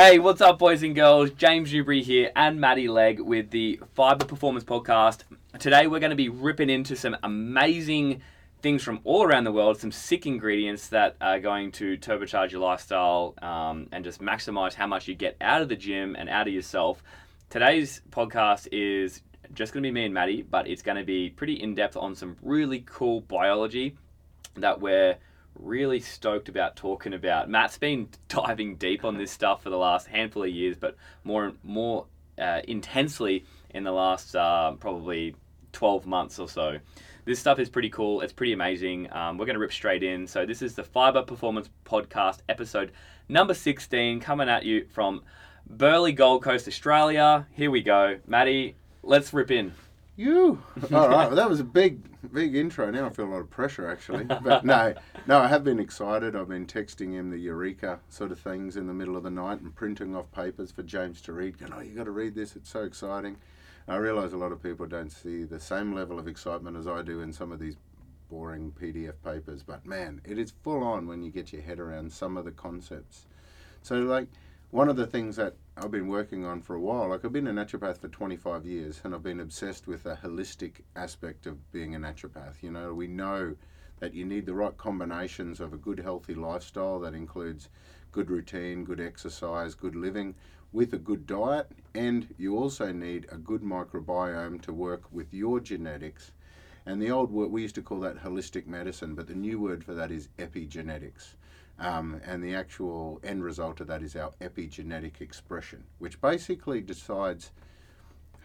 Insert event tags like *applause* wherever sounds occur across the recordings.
Hey, what's up, boys and girls? James Newbury here and Maddie Legg with the Phyba Performance Podcast. Today, we're going to be ripping into some amazing things from all around the world, some sick ingredients that are going to turbocharge your lifestyle um, and just maximize how much you get out of the gym and out of yourself. Today's podcast is just going to be me and Maddie, but it's going to be pretty in depth on some really cool biology that we're really stoked about talking about. Matt's been *laughs* diving deep on this stuff for the last handful of years, but more more uh, intensely in the last uh, probably 12 months or so. This stuff is pretty cool. It's pretty amazing. Um, we're going to rip straight in. So, this is the Phyba Performance Podcast, episode number 16, coming at you from Burleigh, Gold Coast, Australia. Here we go. Maddie, let's rip in. You. All right. Well, that was a big, big intro. Now I feel a lot of pressure, actually. But no, no, I have been excited. I've been texting him the Eureka sort of things in the middle of the night and printing off papers for James to read. Going, oh, you got to read this. It's so exciting. I realise a lot of people don't see the same level of excitement as I do in some of these boring PDF papers. But man, it is full on when you get your head around some of the concepts. So, like, one of the things that I've been working on for a while, like I've been a naturopath for 25 years and I've been obsessed with the holistic aspect of being a naturopath. You know, we know that you need the right combinations of a good, healthy lifestyle that includes good routine, good exercise, good living with a good diet, and you also need a good microbiome to work with your genetics. And the old word, we used to call that holistic medicine, but the new word for that is epigenetics. Um, and the actual end result of that is our epigenetic expression, which basically decides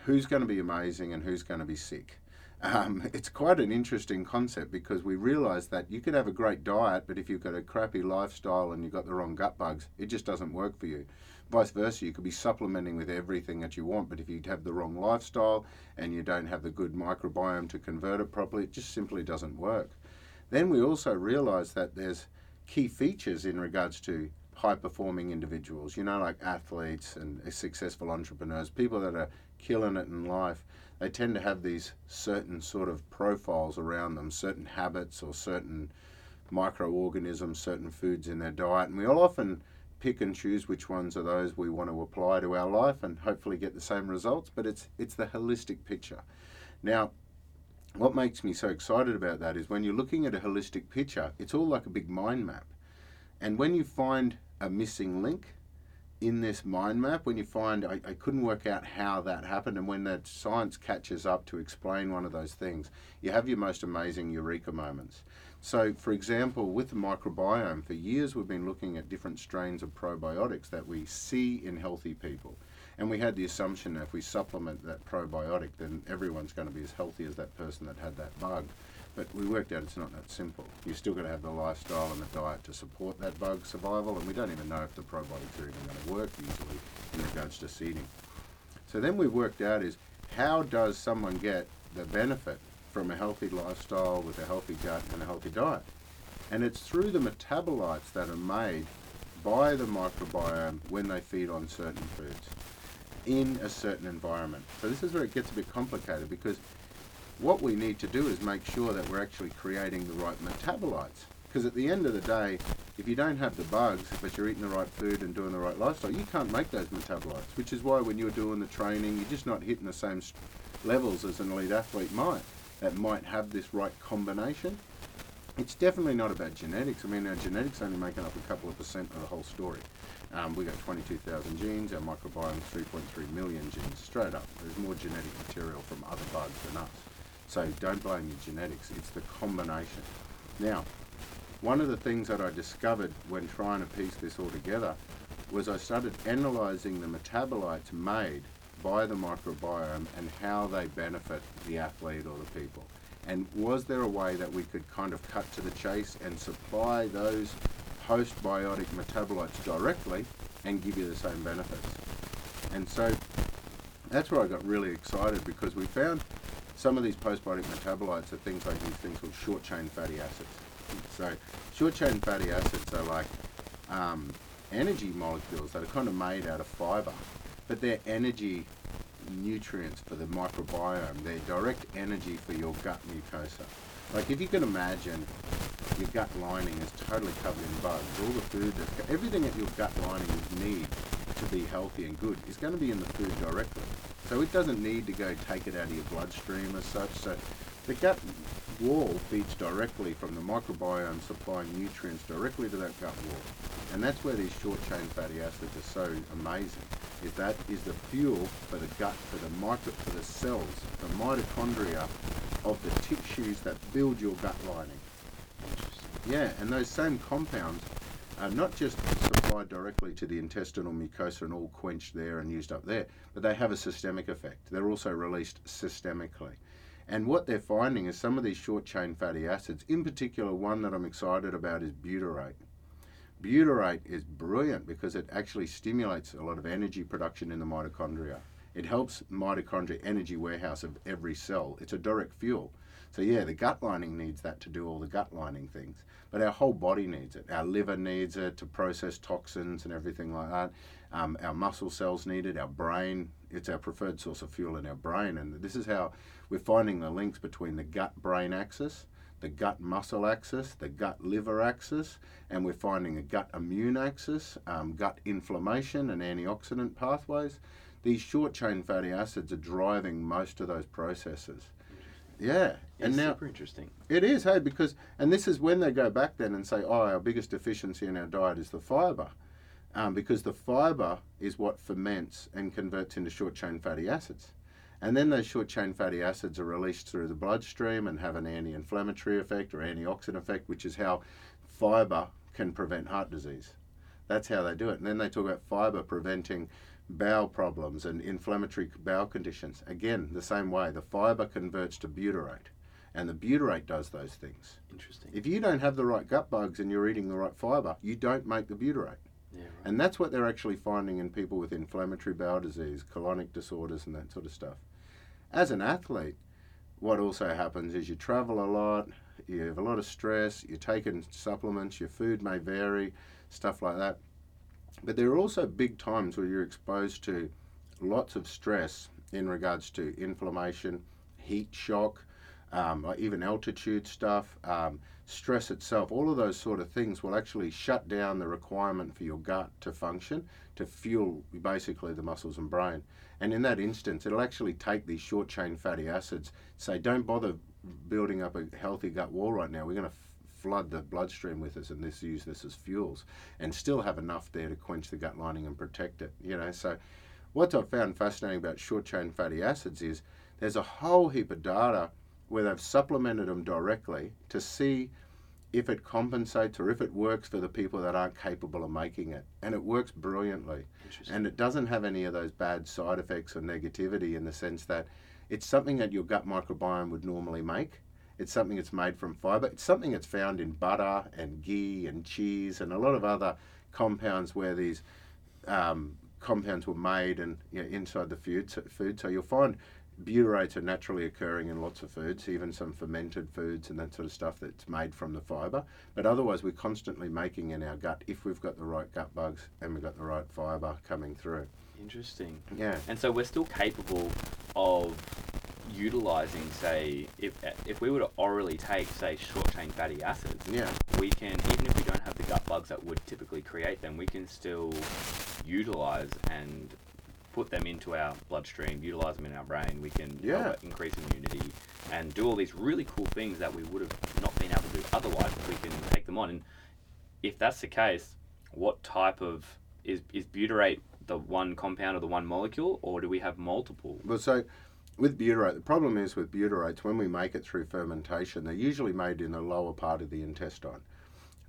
who's going to be amazing and who's going to be sick. Um, *laughs* it's quite an interesting concept because we realize that you could have a great diet, but if you've got a crappy lifestyle and you've got the wrong gut bugs, it just doesn't work for you. Vice versa, you could be supplementing with everything that you want, but if you have the wrong lifestyle and you don't have the good microbiome to convert it properly, it just simply doesn't work. Then we also realize that there's key features in regards to high performing individuals, you know, like athletes and successful entrepreneurs, people that are killing it in life, they tend to have these certain sort of profiles around them, certain habits or certain microorganisms, certain foods in their diet. And we all often pick and choose which ones are those we want to apply to our life and hopefully get the same results, but it's it's the holistic picture. Now, what makes me so excited about that is when you're looking at a holistic picture, it's all like a big mind map. And when you find a missing link in this mind map, when you find I, I couldn't work out how that happened, and when that science catches up to explain one of those things, you have your most amazing eureka moments. So, for example, with the microbiome, for years we've been looking at different strains of probiotics that we see in healthy people. And we had the assumption that if we supplement that probiotic, then everyone's going to be as healthy as that person that had that bug. But we worked out it's not that simple. You still got to have the lifestyle and the diet to support that bug survival, and we don't even know if the probiotics are even going to work usually in regards to seeding. So then we worked out is how does someone get the benefit from a healthy lifestyle with a healthy gut and a healthy diet? And it's through the metabolites that are made by the microbiome when they feed on certain foods in a certain environment. So this is where it gets a bit complicated because what we need to do is make sure that we're actually creating the right metabolites. Because at the end of the day, if you don't have the bugs, but you're eating the right food and doing the right lifestyle, you can't make those metabolites. Which is why when you're doing the training, you're just not hitting the same levels as an elite athlete might. That might have this right combination. It's definitely not about genetics. I mean, our genetics only making up a couple of percent of the whole story. Um, we got 22,000 genes. Our microbiome is 3.3 million genes. Straight up, there's more genetic material from other bugs than us. So don't blame your genetics. It's the combination. Now, one of the things that I discovered when trying to piece this all together was I started analysing the metabolites made by the microbiome and how they benefit the athlete or the people. And was there a way that we could kind of cut to the chase and supply those postbiotic metabolites directly and give you the same benefits. And so that's where I got really excited because we found some of these postbiotic metabolites are things like these things called short chain fatty acids. So short chain fatty acids are like um, energy molecules that are kind of made out of fiber, but they're energy nutrients for the microbiome. They're direct energy for your gut mucosa. Like if you can imagine your gut lining is totally covered in bugs. All the food, that, everything that your gut lining need to to be healthy and good is going to be in the food directly. So it doesn't need to go take it out of your bloodstream as such. So the gut wall feeds directly from the microbiome supplying nutrients directly to that gut wall. And that's where these short chain fatty acids are so amazing. Is that is the fuel for the gut, for the micro, for the cells, the mitochondria of the tissues that build your gut lining. Yeah, and those same compounds are not just supplied directly to the intestinal mucosa and all quenched there and used up there, but they have a systemic effect. They're also released systemically. And what they're finding is some of these short chain fatty acids, in particular, one that I'm excited about is butyrate. Butyrate is brilliant because it actually stimulates a lot of energy production in the mitochondria. It helps mitochondria energy warehouse of every cell. It's a direct fuel. So yeah, the gut lining needs that to do all the gut lining things, but our whole body needs it. Our liver needs it to process toxins and everything like that. Um, our muscle cells need it. Our brain, it's our preferred source of fuel in our brain, and this is how we're finding the links between the gut-brain axis, the gut-muscle axis, the gut-liver axis, and we're finding a gut-immune axis, um, gut inflammation and antioxidant pathways. These short-chain fatty acids are driving most of those processes. Yeah, Yeah, and now super interesting. it is, hey, because and this is when they go back then and say, oh, our biggest deficiency in our diet is the fibre, um, because the fibre is what ferments and converts into short chain fatty acids, and then those short chain fatty acids are released through the bloodstream and have an anti-inflammatory effect or antioxidant effect, which is how fibre can prevent heart disease. That's how they do it, and then they talk about fibre preventing bowel problems and inflammatory bowel conditions. Again, the same way, the fibre converts to butyrate, and the butyrate does those things. Interesting. If you don't have the right gut bugs and you're eating the right fibre, you don't make the butyrate. Yeah, right. And that's what they're actually finding in people with inflammatory bowel disease, colonic disorders, and that sort of stuff. As an athlete, what also happens is you travel a lot, you have a lot of stress, you're taking supplements, your food may vary, stuff like that. But there are also big times where you're exposed to lots of stress in regards to inflammation, heat shock, um, or even altitude stuff, um, stress itself, all of those sort of things will actually shut down the requirement for your gut to function to fuel basically the muscles and brain. And in that instance, it'll actually take these short chain fatty acids, say, don't bother building up a healthy gut wall right now. We're going to f- flood the bloodstream with this and this use this as fuels and still have enough there to quench the gut lining and protect it. You know, so what I've found fascinating about short chain fatty acids is there's a whole heap of data where they've supplemented them directly to see if it compensates or if it works for the people that aren't capable of making it. And it works brilliantly. And it doesn't have any of those bad side effects or negativity in the sense that it's something that your gut microbiome would normally make. It's something that's made from fiber. It's something that's found in butter and ghee and cheese and a lot of other compounds where these um, compounds were made and you know, inside the food. So, food. So you'll find butyrates are naturally occurring in lots of foods, even some fermented foods and that sort of stuff that's made from the fiber. But otherwise, we're constantly making in our gut if we've got the right gut bugs and we've got the right fiber coming through. Interesting. Yeah. And so we're still capable of utilizing, say, if if we were to orally take, say, short chain fatty acids, Yeah. we can, even if we don't have the gut bugs that would typically create them, we can still utilize and put them into our bloodstream, utilize them in our brain. We can Yeah. increase immunity and do all these really cool things that we would have not been able to do otherwise if we can take them on. And if that's the case, what type of is is butyrate the one compound or the one molecule, or do we have multiple? Well, so with butyrate, the problem is with butyrates, when we make it through fermentation, they're usually made in the lower part of the intestine.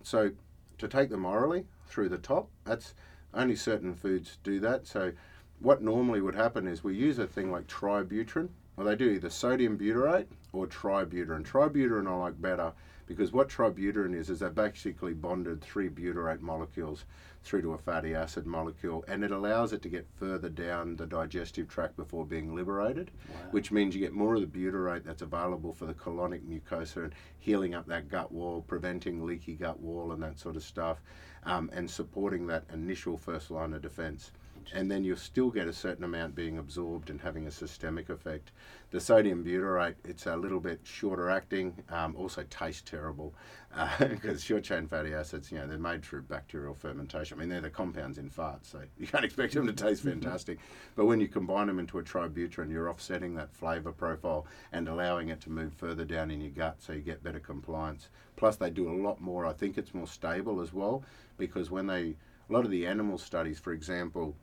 So to take them orally through the top, that's only certain foods do that. So what normally would happen is we use a thing like tributyrin, or they do either sodium butyrate or tributyrin. Tributyrin I like better because what tributyrin is is they've basically bonded three butyrate molecules through to a fatty acid molecule, and it allows it to get further down the digestive tract before being liberated, which means you get more of the butyrate that's available for the colonic mucosa and healing up that gut wall, preventing leaky gut wall and that sort of stuff, um, and supporting that initial first line of defense. Change. and then you'll still get a certain amount being absorbed and having a systemic effect. The sodium butyrate, it's a little bit shorter acting, um, also tastes terrible *laughs* because short chain fatty acids, you know, they're made through bacterial fermentation. I mean, they're the compounds in farts, so you can't expect them to taste fantastic. But when you combine them into a tributyrin, you're offsetting that flavour profile and allowing it to move further down in your gut so you get better compliance. Plus, they do a lot more. I think it's more stable as well because when they, a lot of the animal studies, for example,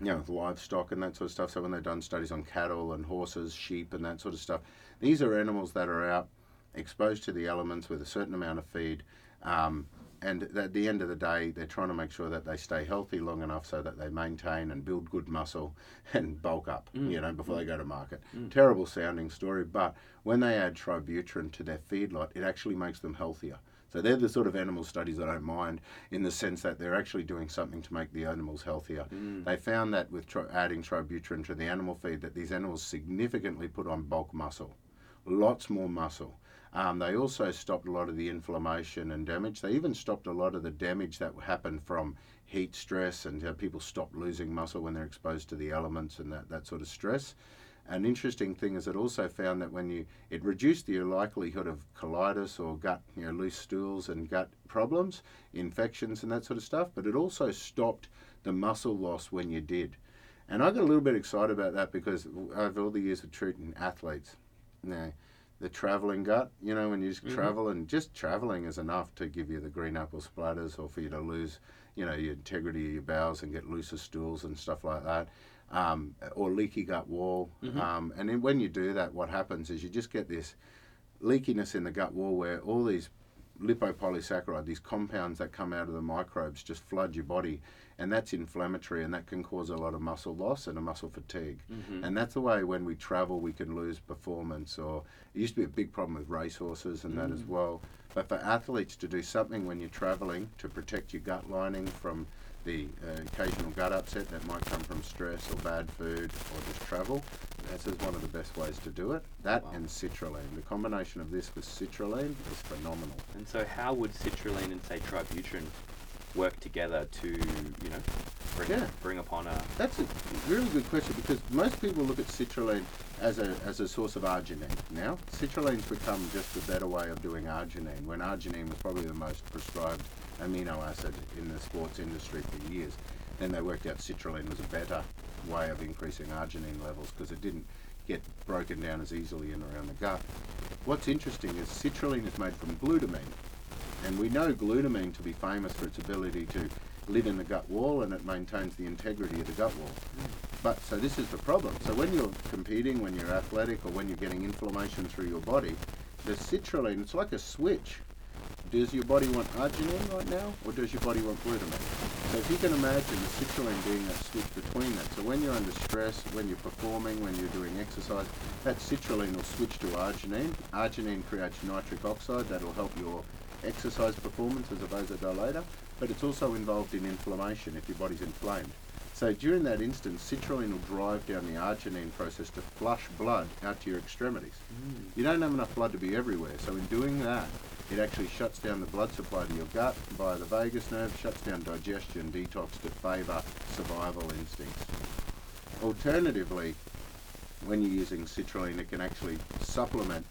you know, with livestock and that sort of stuff. So when they've done studies on cattle and horses, sheep, and that sort of stuff, these are animals that are out exposed to the elements with a certain amount of feed. Um, and at the end of the day, they're trying to make sure that they stay healthy long enough so that they maintain and build good muscle *laughs* and bulk up, you know, before they go to market. Terrible sounding story, but when they add tributyrin to their feedlot, it actually makes them healthier. So they're the sort of animal studies I don't mind in the sense that they're actually doing something to make the animals healthier. They found that with tri- adding tributyrin to the animal feed, that these animals significantly put on bulk muscle, lots more muscle. Um, they also stopped a lot of the inflammation and damage. They even stopped a lot of the damage that happened from heat stress and how people stop losing muscle when they're exposed to the elements and that, that sort of stress. An interesting thing is it also found that when you it reduced the likelihood of colitis or gut, you know, loose stools and gut problems, infections and that sort of stuff, but it also stopped the muscle loss when you did. And I got a little bit excited about that because over all the years of treating athletes, you know, the traveling gut, you know, when you Mhm. travel and just traveling is enough to give you the green apple splatters or for you to lose, you know, your integrity of your bowels and get looser stools and stuff like that. Um, or leaky gut wall. Mhm. Um, and then when you do that, what happens is you just get this leakiness in the gut wall where all these lipopolysaccharide, these compounds that come out of the microbes, just flood your body, and that's inflammatory, and that can cause a lot of muscle loss and a muscle fatigue. Mhm. And that's the way when we travel, we can lose performance. Or it used to be a big problem with racehorses and that as well. But for athletes to do something when you're traveling to protect your gut lining from the uh, occasional gut upset that might come from stress or bad food or just travel, this is one of the best ways to do it. That Wow. and citrulline. The combination of this with citrulline is phenomenal. And so, how would citrulline and say tributyrin work together to, you know, bring Yeah. bring upon a That's a really good question because most people look at citrulline as a, as a source of arginine. Now, citrulline's become just a better way of doing arginine when arginine was probably the most prescribed amino acid in the sports industry for years. Then they worked out citrulline was a better way of increasing arginine levels because it didn't get broken down as easily in around the gut. What's interesting is citrulline is made from glutamine. And we know glutamine to be famous for its ability to live in the gut wall and it maintains the integrity of the gut wall. Hmm. But so this is the problem. So when you're competing, when you're athletic, or when you're getting inflammation through your body, the citrulline, it's like a switch. Does your body want arginine right now, or does your body want glutamine? So if you can imagine the citrulline being that switch between that. So when you're under stress, when you're performing, when you're doing exercise, that citrulline will switch to arginine. Arginine creates nitric oxide that'll help your exercise performance as a vasodilator, but it's also involved in inflammation if your body's inflamed. So during that instance, citrulline will drive down the arginine process to flush blood out to your extremities. Mm. You don't have enough blood to be everywhere, so in doing that, it actually shuts down the blood supply to your gut via the vagus nerve, shuts down digestion, detox to favour survival instincts. Alternatively, when you're using citrulline, it can actually supplement.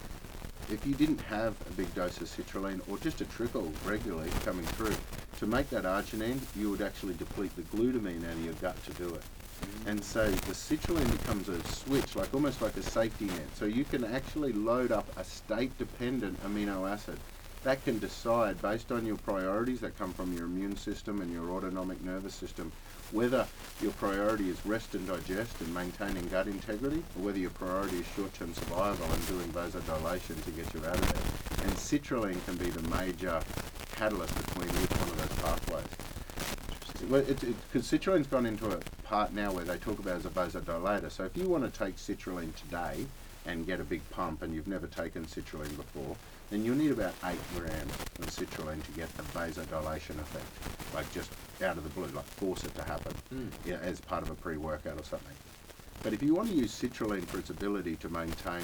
If you didn't have a big dose of citrulline or just a trickle regularly coming through, to make that arginine, you would actually deplete the glutamine out of your gut to do it. Mm. And so the citrulline becomes a switch, like almost like a safety net. So you can actually load up a state-dependent amino acid that can decide based on your priorities that come from your immune system and your autonomic nervous system whether your priority is rest and digest and maintaining gut integrity or whether your priority is short-term survival and doing vasodilation to get you out of there. And citrulline can be the major catalyst between each one of those pathways. Well, it's because citrulline's gone into a part now where they talk about it as a vasodilator. So if you want to take citrulline today and get a big pump, and you've never taken citrulline before, then you'll need about eight grams of citrulline to get the vasodilation effect, like just out of the blue, like force it to happen, Mm. yeah, as part of a pre-workout or something. But if you want to use citrulline for its ability to maintain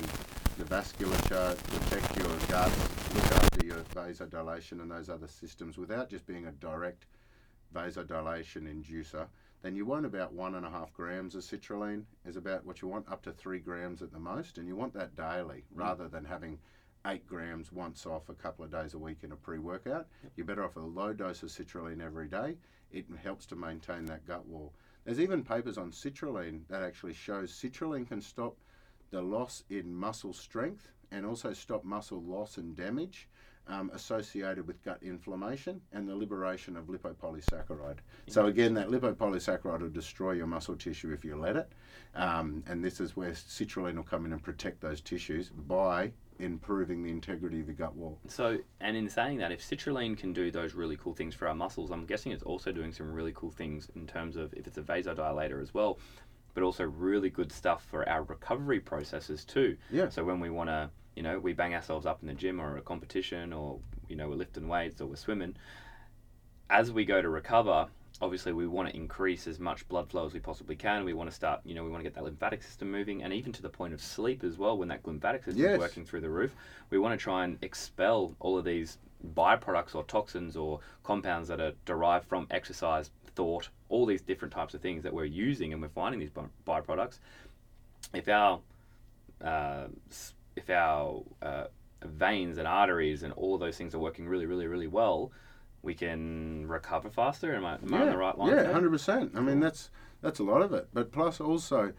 the vasculature, protect your gut, look after your vasodilation and those other systems without just being a direct vasodilation inducer, then you want about one and a half grams of citrulline is about what you want, up to three grams at the most, and you want that daily rather than having eight grams once off a couple of days a week in a pre-workout. You're better off a low dose of citrulline every day. It helps to maintain that gut wall. There's even papers on citrulline that actually shows citrulline can stop the loss in muscle strength and also stop muscle loss and damage um, associated with gut inflammation and the liberation of lipopolysaccharide. So again, that lipopolysaccharide will destroy your muscle tissue if you let it, um, and this is where citrulline will come in and protect those tissues by improving the integrity of the gut wall. So, and in saying that, if citrulline can do those really cool things for our muscles, I'm guessing it's also doing some really cool things in terms of if it's a vasodilator as well, but also really good stuff for our recovery processes too. Yeah. So when we want to, you know, we bang ourselves up in the gym or a competition or, you know, we're lifting weights or we're swimming, as we go to recover, obviously we want to increase as much blood flow as we possibly can. We want to start, you know, we want to get that lymphatic system moving, and even to the point of sleep as well. When that lymphatic system Yes. is working through the roof, we want to try and expel all of these byproducts or toxins or compounds that are derived from exercise, thought, all these different types of things that we're using, and we're finding these by- byproducts. If our uh, if our uh, veins and arteries and all of those things are working really, really, really well, we can recover faster. Am I, am I on the right line? Yeah, hundred percent. I mean, that's that's a lot of it. But plus also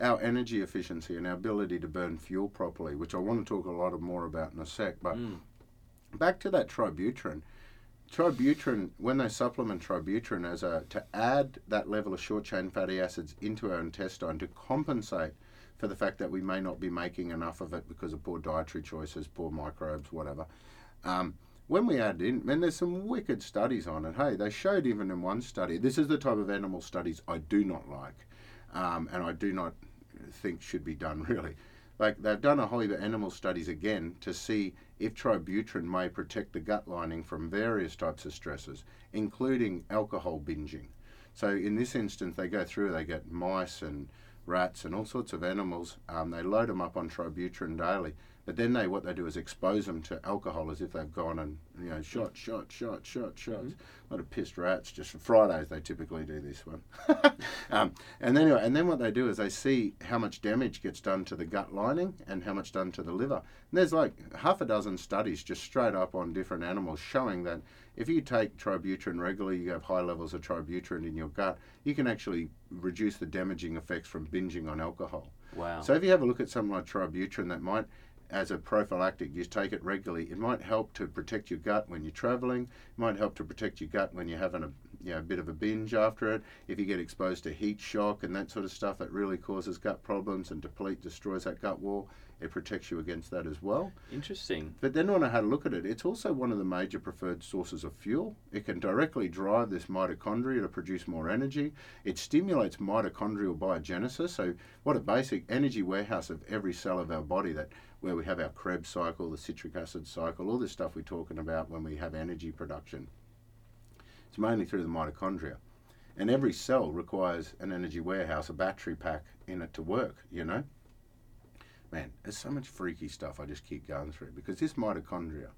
our energy efficiency and our ability to burn fuel properly, which I want to talk a lot more about in a sec. But Mm. back to that tributyrin. Tributyrin, when they supplement tributyrin as a to add that level of short chain fatty acids into our intestine to compensate for the fact that we may not be making enough of it because of poor dietary choices, poor microbes, whatever. Um, when we add in, and there's some wicked studies on it. Hey, they showed even in one study. This is the type of animal studies I do not like, um, and I do not think should be done *laughs* really. Like they've done a whole of animal studies again to see if tributyrin may protect the gut lining from various types of stresses, including alcohol binging. So in this instance, they go through. They get mice and rats and all sorts of animals. Um, they load them up on tributyrin daily, but then they what they do is expose them to alcohol as if they've gone and you know shot, shot, shot, shot, shots. A lot of pissed rats. Just for Fridays they typically do this one. *laughs* um, and then anyway, and then what they do is they see how much damage gets done to the gut lining and how much done to the liver. And there's like half a dozen studies just straight up on different animals showing that if you take tributyrin regularly, you have high levels of tributyrin in your gut, you can actually reduce the damaging effects from binging on alcohol. Wow. So if you have a look at something like tributyrin, that might, as a prophylactic, you take it regularly. It might help to protect your gut when you're traveling. It might help to protect your gut when you're having a you know, a bit of a binge after it. If you get exposed to heat shock and that sort of stuff, that really causes gut problems and deplete destroys that gut wall. It protects you against that as well. Interesting. But then when I had a look at it, it's also one of the major preferred sources of fuel. It can directly drive this mitochondria to produce more energy. It stimulates mitochondrial biogenesis. So what a basic energy warehouse of every cell of our body that where we have our Krebs cycle, the citric acid cycle, all this stuff we're talking about when we have energy production. It's mainly through the mitochondria. And every cell requires an energy warehouse, a battery pack in it to work, you know? Man, there's so much freaky stuff I just keep going through because this mitochondria,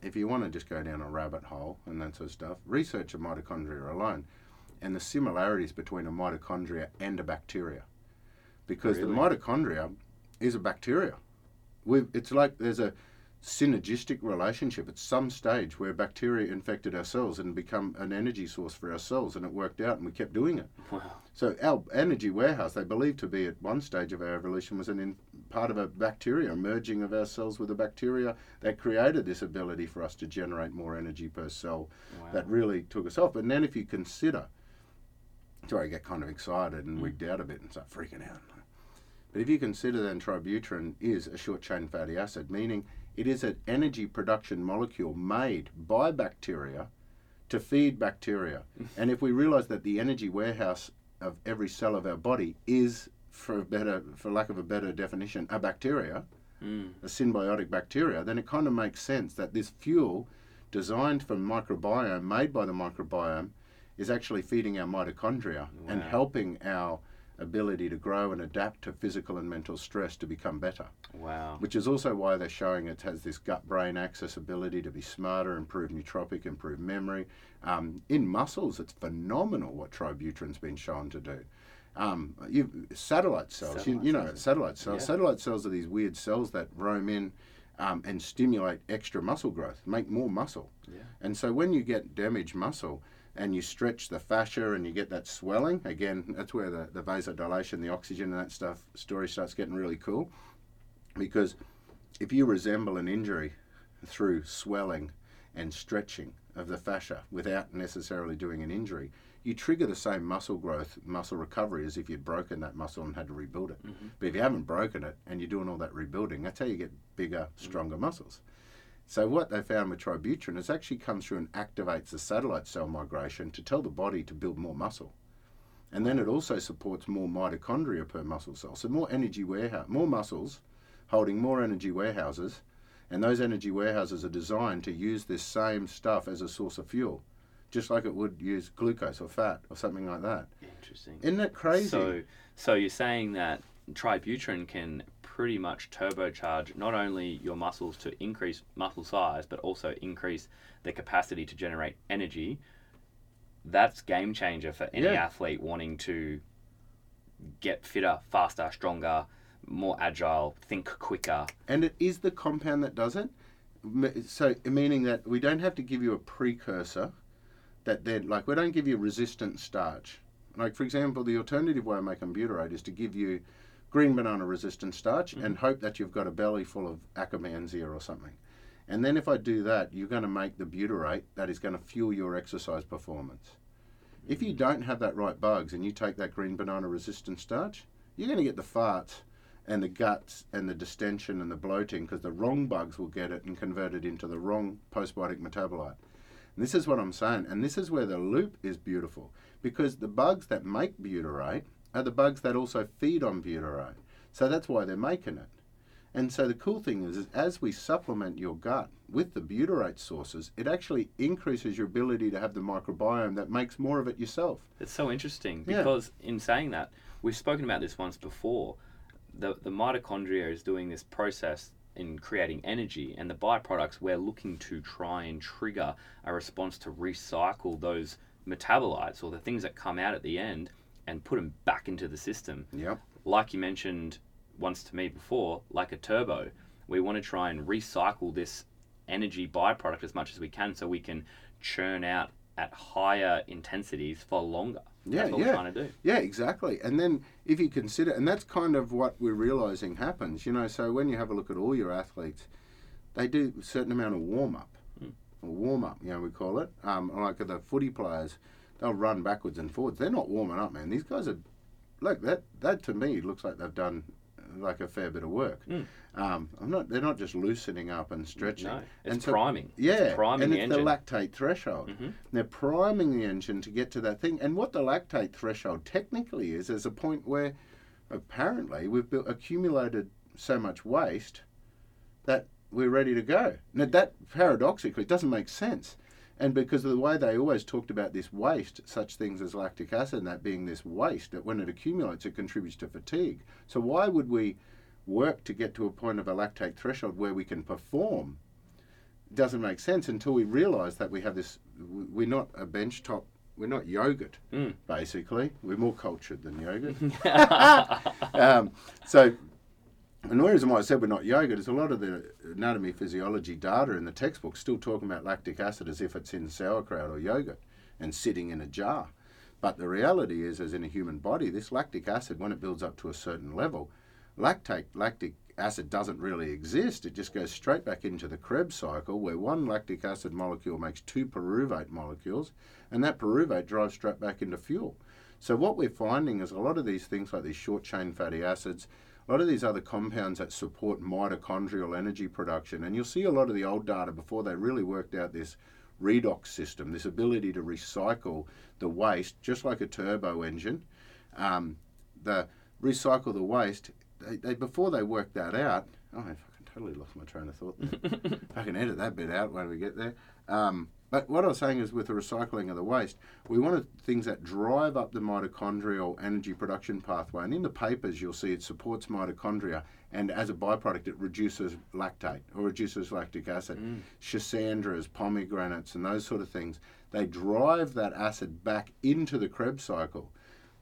if you want to just go down a rabbit hole and that sort of stuff, research a mitochondria alone and the similarities between a mitochondria and a bacteria. Because Really? the mitochondria is a bacteria. We've, it's like there's a synergistic relationship at some stage where bacteria infected our cells and become an energy source for our cells and it worked out and we kept doing it. Wow. So our energy warehouse, they believe to be at one stage of our evolution, was an in, part of a bacteria, a merging of our cells with a bacteria that created this ability for us to generate more energy per cell. Wow. That really took us off. And then if you consider, sorry, I get kind of excited and Mm. wigged out a bit and start freaking out. But if you consider then tributyrin is a short chain fatty acid, meaning it is an energy production molecule made by bacteria to feed bacteria. *laughs* and if we realize that the energy warehouse of every cell of our body is, for better, for lack of a better definition, a bacteria, Mm. a symbiotic bacteria, then it kind of makes sense that this fuel designed for microbiome, made by the microbiome, is actually feeding our mitochondria and helping our ability to grow and adapt to physical and mental stress to become better. Wow. Which is also why they're showing it has this gut brain axis ability to be smarter, improve nootropic, improve memory. Um, in muscles, it's phenomenal what tributyrin's been shown to do. Um, you, satellite cells, Satellite you, you know, cells. satellite cells. Yeah. Satellite cells are these weird cells that roam in um, and stimulate extra muscle growth, make more muscle. Yeah. And so when you get damaged muscle and you stretch the fascia and you get that swelling, again, *laughs* that's where the, the vasodilation, the oxygen and that stuff story starts getting really cool. Because if you resemble an injury through swelling and stretching of the fascia without necessarily doing an injury, you trigger the same muscle growth, muscle recovery as if you'd broken that muscle and had to rebuild it. Mm-hmm. But if you haven't broken it and you're doing all that rebuilding, that's how you get bigger, mm-hmm. stronger muscles. So what they found with tributyrin is actually comes through and activates the satellite cell migration to tell the body to build more muscle. And then it also supports more mitochondria per muscle cell. So more energy warehouse, more muscles holding more energy warehouses, and those energy warehouses are designed to use this same stuff as a source of fuel, just like it would use glucose or fat or something like that. Interesting. Isn't that crazy? So, so you're saying that tributyrin can pretty much turbocharge not only your muscles to increase muscle size, but also increase their capacity to generate energy. That's game changer for any Yeah. athlete wanting to get fitter, faster, stronger, more agile, think quicker. And it is the compound that does it. So, meaning that we don't have to give you a precursor that then, like, we don't give you resistant starch. Like, for example, the alternative way of making butyrate is to give you green banana resistant starch and mm-hmm. hope that you've got a belly full of Akkermansia or something. And then if I do that, you're going to make the butyrate that is going to fuel your exercise performance. If you mm. don't have that right bugs and you take that green banana resistant starch, you're going to get the farts and the guts and the distension and the bloating because the wrong bugs will get it and convert it into the wrong postbiotic metabolite. And this is what I'm saying, and this is where the loop is beautiful because the bugs that make butyrate are the bugs that also feed on butyrate. So that's why they're making it. And so the cool thing is, is as we supplement your gut with the butyrate sources, it actually increases your ability to have the microbiome that makes more of it yourself. It's so interesting Yeah. because in saying that, we've spoken about this once before. The the mitochondria is doing this process in creating energy, and the byproducts we're looking to try and trigger a response to recycle those metabolites or the things that come out at the end and put them back into the system. Yep. Like you mentioned once to me before, like a turbo, we want to try and recycle this energy byproduct as much as we can so we can churn out at higher intensities for longer. Yeah, That's what yeah. we're trying to do. Yeah, exactly. And then if you consider, and that's kind of what we're realizing happens, you know, so when you have a look at all your athletes, they do a certain amount of warm up, or warm up, you know, we call it. Um, like the footy players, they'll run backwards and forwards. They're not warming up, man. These guys are, look, that, that to me looks like they've done like a fair bit of work. Mm. Um, I'm not, they're not just loosening up and stretching. No, it's And so- priming. Yeah, it's priming and the it's engine. the lactate threshold. Mhm. They're priming the engine to get to that thing. And what the lactate threshold technically is, is a point where apparently we've built, accumulated so much waste that we're ready to go. Now, that paradoxically doesn't make sense. And because of the way they always talked about this waste, such things as lactic acid and that being this waste, that when it accumulates, it contributes to fatigue. So, why would we work to get to a point of a lactate threshold where we can perform doesn't make sense until we realise that we have this. We're not a bench top. We're not yogurt, Mm. basically. We're more cultured than yogurt. *laughs* *laughs* um, so, and the reason why I said we're not yogurt is a lot of the anatomy physiology data in the textbook still talking about lactic acid as if it's in sauerkraut or yogurt and sitting in a jar. But the reality is, as in a human body, this lactic acid, when it builds up to a certain level, lactate lactic acid doesn't really exist. It just goes straight back into the Krebs cycle, where one lactic acid molecule makes two pyruvate molecules, and that pyruvate drives straight back into fuel. So what we're finding is a lot of these things, like these short chain fatty acids, a lot of these other compounds that support mitochondrial energy production, and you'll see a lot of the old data before they really worked out this redox system, this ability to recycle the waste, just like a turbo engine. Um, the recycle the waste. They, they before they worked that out. Oh, I fucking totally lost my train of thought. There. *laughs* I can edit that bit out when we get there. Um, but what I was saying is, with the recycling of the waste, we wanted things that drive up the mitochondrial energy production pathway. And in the papers, you'll see it supports mitochondria, and as a byproduct, it reduces lactate or reduces lactic acid. Mm. Schisandras, pomegranates, and those sort of things, they drive that acid back into the Krebs cycle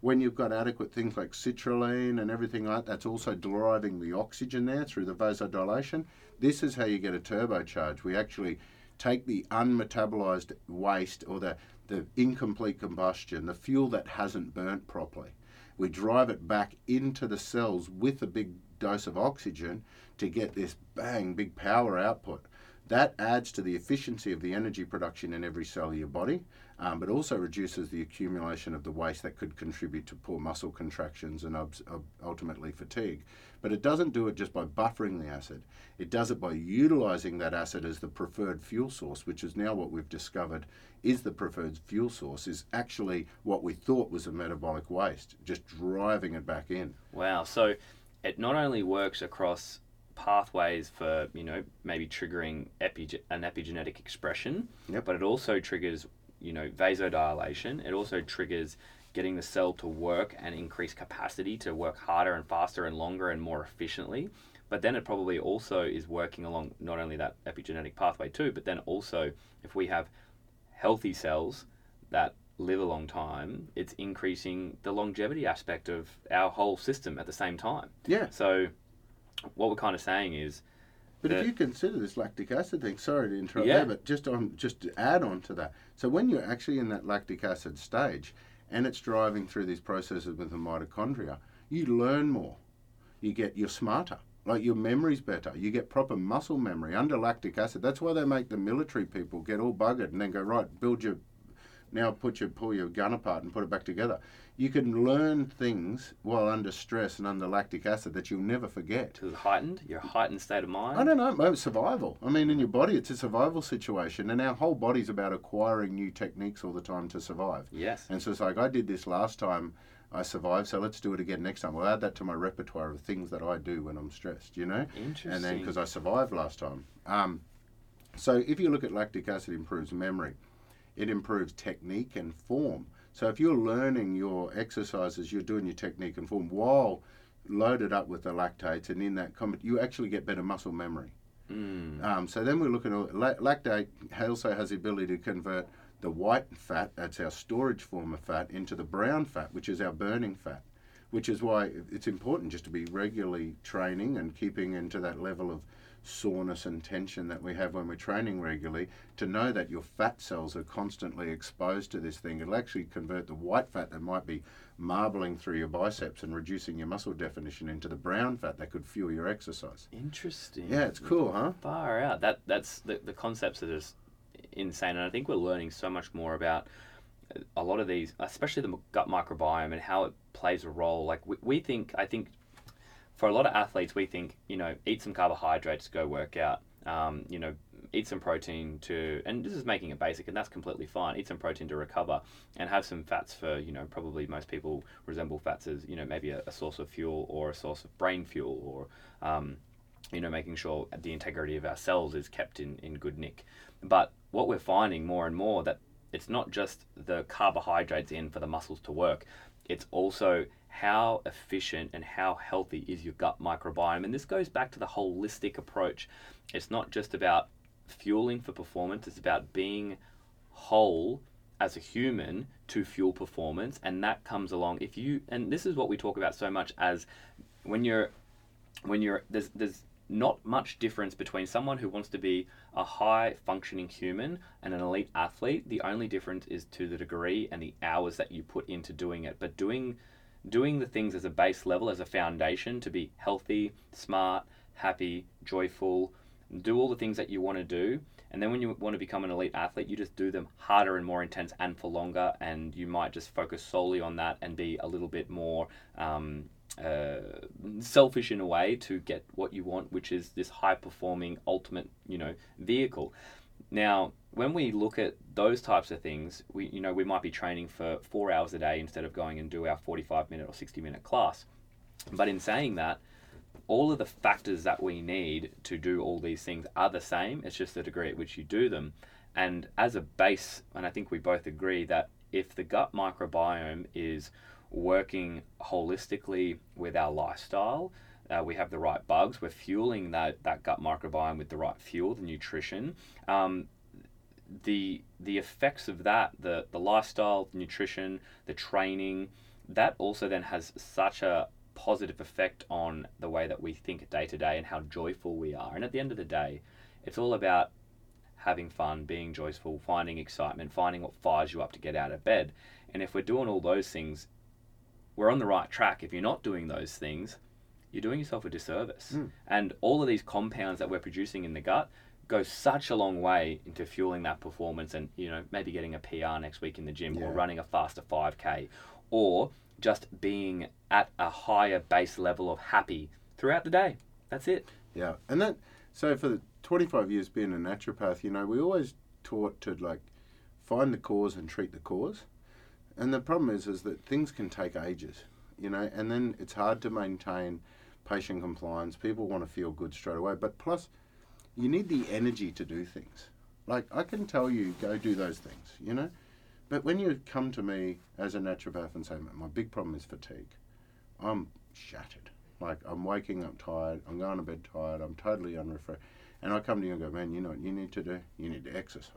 when you've got adequate things like citrulline and everything like that, that's also driving the oxygen there through the vasodilation. This is how you get a turbocharge. We actually take the unmetabolized waste or the, the incomplete combustion, the fuel that hasn't burnt properly. We drive it back into the cells with a big dose of oxygen to get this bang, big power output. That adds to the efficiency of the energy production in every cell of your body, um, but also reduces the accumulation of the waste that could contribute to poor muscle contractions and ob- ob- ultimately fatigue. But it doesn't do it just by buffering the acid, it does it by utilizing that acid as the preferred fuel source, which is now what we've discovered is the preferred fuel source, is actually what we thought was a metabolic waste, just driving it back in. Wow. So it not only works across pathways for you know maybe triggering epi- an epigenetic expression, yep. but it also triggers you know vasodilation. It also triggers getting the cell to work and increase capacity to work harder and faster and longer and more efficiently. But then it probably also is working along not only that epigenetic pathway too, but then also if we have healthy cells that live a long time, it's increasing the longevity aspect of our whole system at the same time. Yeah. So what we're kind of saying is. But if you consider this lactic acid thing, sorry to interrupt yeah. there, but just on just to add on to that. So when you're actually in that lactic acid stage, and it's driving through these processes with the mitochondria, you learn more. You get you're smarter. Like your memory's better. You get proper muscle memory under lactic acid. That's why they make the military people get all buggered and then go right, build your now put your pull your gun apart and put it back together. You can learn things while under stress and under lactic acid that you'll never forget. Heightened, your heightened state of mind. I don't know, survival. I mean, in your body, it's a survival situation, and our whole body's about acquiring new techniques all the time to survive. Yes. And so it's like I did this last time. I survived, so let's do it again next time. I'll add that to my repertoire of things that I do when I'm stressed, you know? Interesting. And then because I survived last time. Um, so if you look at lactic acid improves memory it improves technique and form. So if you're learning your exercises, you're doing your technique and form while loaded up with the lactates, and in that comment, you actually get better muscle memory. Mm. Um, so then we're looking at lactate also has the ability to convert the white fat, that's our storage form of fat, into the brown fat, which is our burning fat. Which is why it's important just to be regularly training and keeping into that level of soreness and tension that we have when we're training regularly, to know that your fat cells are constantly exposed to this thing. It'll actually convert the white fat that might be marbling through your biceps and reducing your muscle definition into the brown fat that could fuel your exercise. Interesting. Yeah, it's cool, huh? Far out. That that's the, the concepts are just insane, and I think we're learning so much more about a lot of these, especially the gut microbiome and how it plays a role. Like we, we think, I think for a lot of athletes, we think, you know, eat some carbohydrates, go work out. Um, you know, eat some protein to, and this is making it basic, and that's completely fine. Eat some protein to recover, and have some fats for, you know, probably most people resemble fats as, you know, maybe a, a source of fuel or a source of brain fuel, or, um, you know, making sure the integrity of our cells is kept in, in good nick. But what we're finding more and more that it's not just the carbohydrates in for the muscles to work, it's also how efficient and how healthy is your gut microbiome. And this goes back to the holistic approach. It's not just about fueling for performance, it's about being whole as a human to fuel performance. And that comes along if you, and this is what we talk about so much as when you're, when you're, there's, there's, not much difference between someone who wants to be a high functioning human and an elite athlete. The only difference is to the degree and the hours that you put into doing it. But doing doing the things as a base level, as a foundation to be healthy, smart, happy, joyful, do all the things that you want to do. And then when you want to become an elite athlete, you just do them harder and more intense and for longer. And you might just focus solely on that and be a little bit more um, uh, selfish in a way to get what you want, which is this high performing ultimate, you know, vehicle. Now, when we look at those types of things, we you know we might be training for four hours a day instead of going and do our 45 minute or 60 minute class. But in saying that, all of the factors that we need to do all these things are the same. It's just the degree at which you do them. And as a base, and I think we both agree that if the gut microbiome is working holistically with our lifestyle, uh, we have the right bugs, we're fueling that, that gut microbiome with the right fuel, the nutrition. Um, the the effects of that, the the lifestyle, the nutrition, the training, that also then has such a positive effect on the way that we think day to day and how joyful we are. And at the end of the day, it's all about having fun, being joyful, finding excitement, finding what fires you up to get out of bed. And if we're doing all those things, we're on the right track. If you're not doing those things, you're doing yourself a disservice. Mm. And all of these compounds that we're producing in the gut go such a long way into fueling that performance and, you know, maybe getting a PR next week in the gym Yeah. or running a faster 5K or just being at a higher base level of happy throughout the day. That's it. Yeah, and that so for the 25 years being a naturopath, you know, we always taught to like find the cause and treat the cause. And the problem is is that things can take ages, you know, and then it's hard to maintain patient compliance. People want to feel good straight away, but plus you need the energy to do things. Like I can tell you go do those things, you know? But when you come to me as a naturopath and say, "Mate, my big problem is fatigue, I'm shattered. Like I'm waking up tired, I'm going to bed tired, I'm totally unrefreshed. And I come to you and go, man, you know what you need to do? You need to exercise.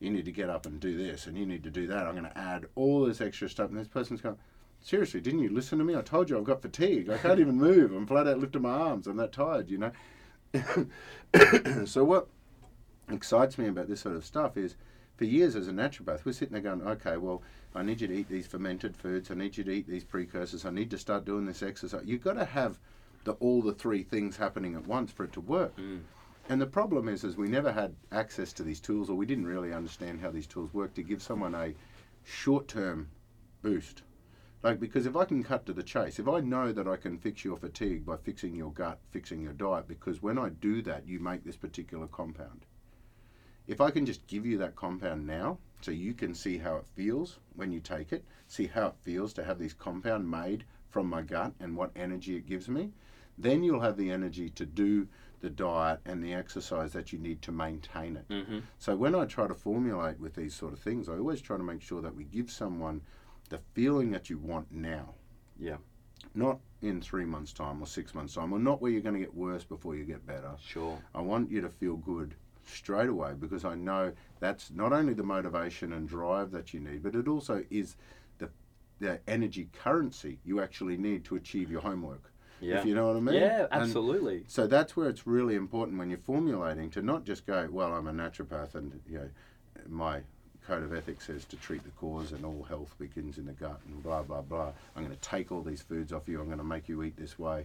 You need to get up and do this, and you need to do that. I'm going to add all this extra stuff. And this person's going, seriously, didn't you listen to me? I told you I've got fatigue. I can't even move. I'm flat out lifting my arms. I'm that tired, you know? *coughs* so what excites me about this sort of stuff is for years as a naturopath, we're sitting there going, okay, well, I need you to eat these fermented foods. I need you to eat these precursors. I need to start doing this exercise. You've got to have the, all the three things happening at once for it to work. Mm. And the problem is, is we never had access to these tools, or we didn't really understand how these tools work to give someone a short-term boost. Like because if I can cut to the chase, if I know that I can fix your fatigue by fixing your gut, fixing your diet, because when I do that, you make this particular compound. If I can just give you that compound now, so you can see how it feels when you take it, see how it feels to have this compound made from my gut and what energy it gives me, then you'll have the energy to do the diet and the exercise that you need to maintain it. Mm-hmm. So when I try to formulate with these sort of things, I always try to make sure that we give someone the feeling that you want now. Yeah. Not in three months' time or six months' time, or not where you're going to get worse before you get better. Sure. I want you to feel good straight away because I know that's not only the motivation and drive that you need, but it also is the the energy currency you actually need to achieve your homework. Yeah. If you know what I mean? Yeah, And absolutely. so that's where it's really important when you're formulating to not just go, well, I'm a naturopath and you know, my code of ethics says to treat the cause and all health begins in the gut and blah blah blah. I'm going to take all these foods off you. I'm going to make you eat this way.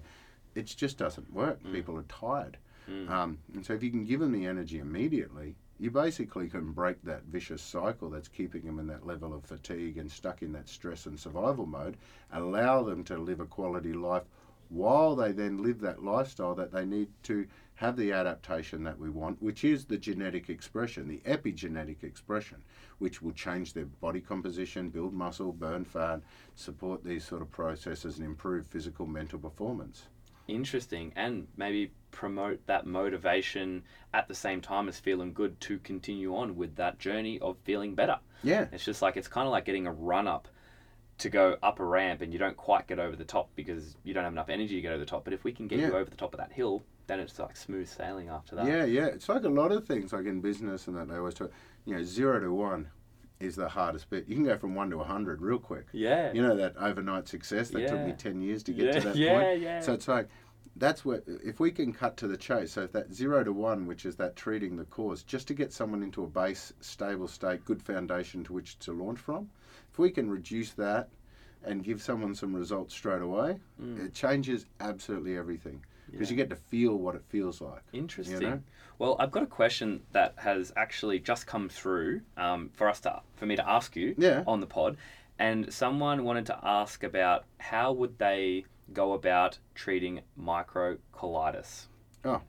It just doesn't work. People are tired, Mm. um, and so if you can give them the energy immediately, you basically can break that vicious cycle that's keeping them in that level of fatigue and stuck in that stress and survival mode. Allow them to live a quality life while they then live that lifestyle that they need to have the adaptation that we want, which is the genetic expression, the epigenetic expression, which will change their body composition, build muscle, burn fat, support these sort of processes, and improve physical, mental performance. Interesting. And maybe promote that motivation at the same time as feeling good to continue on with that journey of feeling better. Yeah, It's just like it's kind of like getting a run up to go up a ramp and you don't quite get over the top because you don't have enough energy to get over the top. But if we can get Yeah. you over the top of that hill, then it's like smooth sailing after that. yeah, yeah. It's like a lot of things, like in business and that they always talk. You know, zero to one is the hardest bit. You can go from one to a hundred real quick. Yeah. You know that overnight success that took me ten years to get yeah, to that *laughs* yeah, point. yeah. So it's like that's where if we can cut to the chase. So if that zero to one, which is that treating the cause, just to get someone into a base, stable state, good foundation to which to launch from. If we can reduce that and give someone some results straight away, Mm. it changes absolutely everything because Yeah. you get to feel what it feels like. Interesting. know? Well, I've got a question that has actually just come through um, for us to for me to ask you Yeah. on the pod, and someone wanted to ask about how would they go about treating microcolitis. Oh.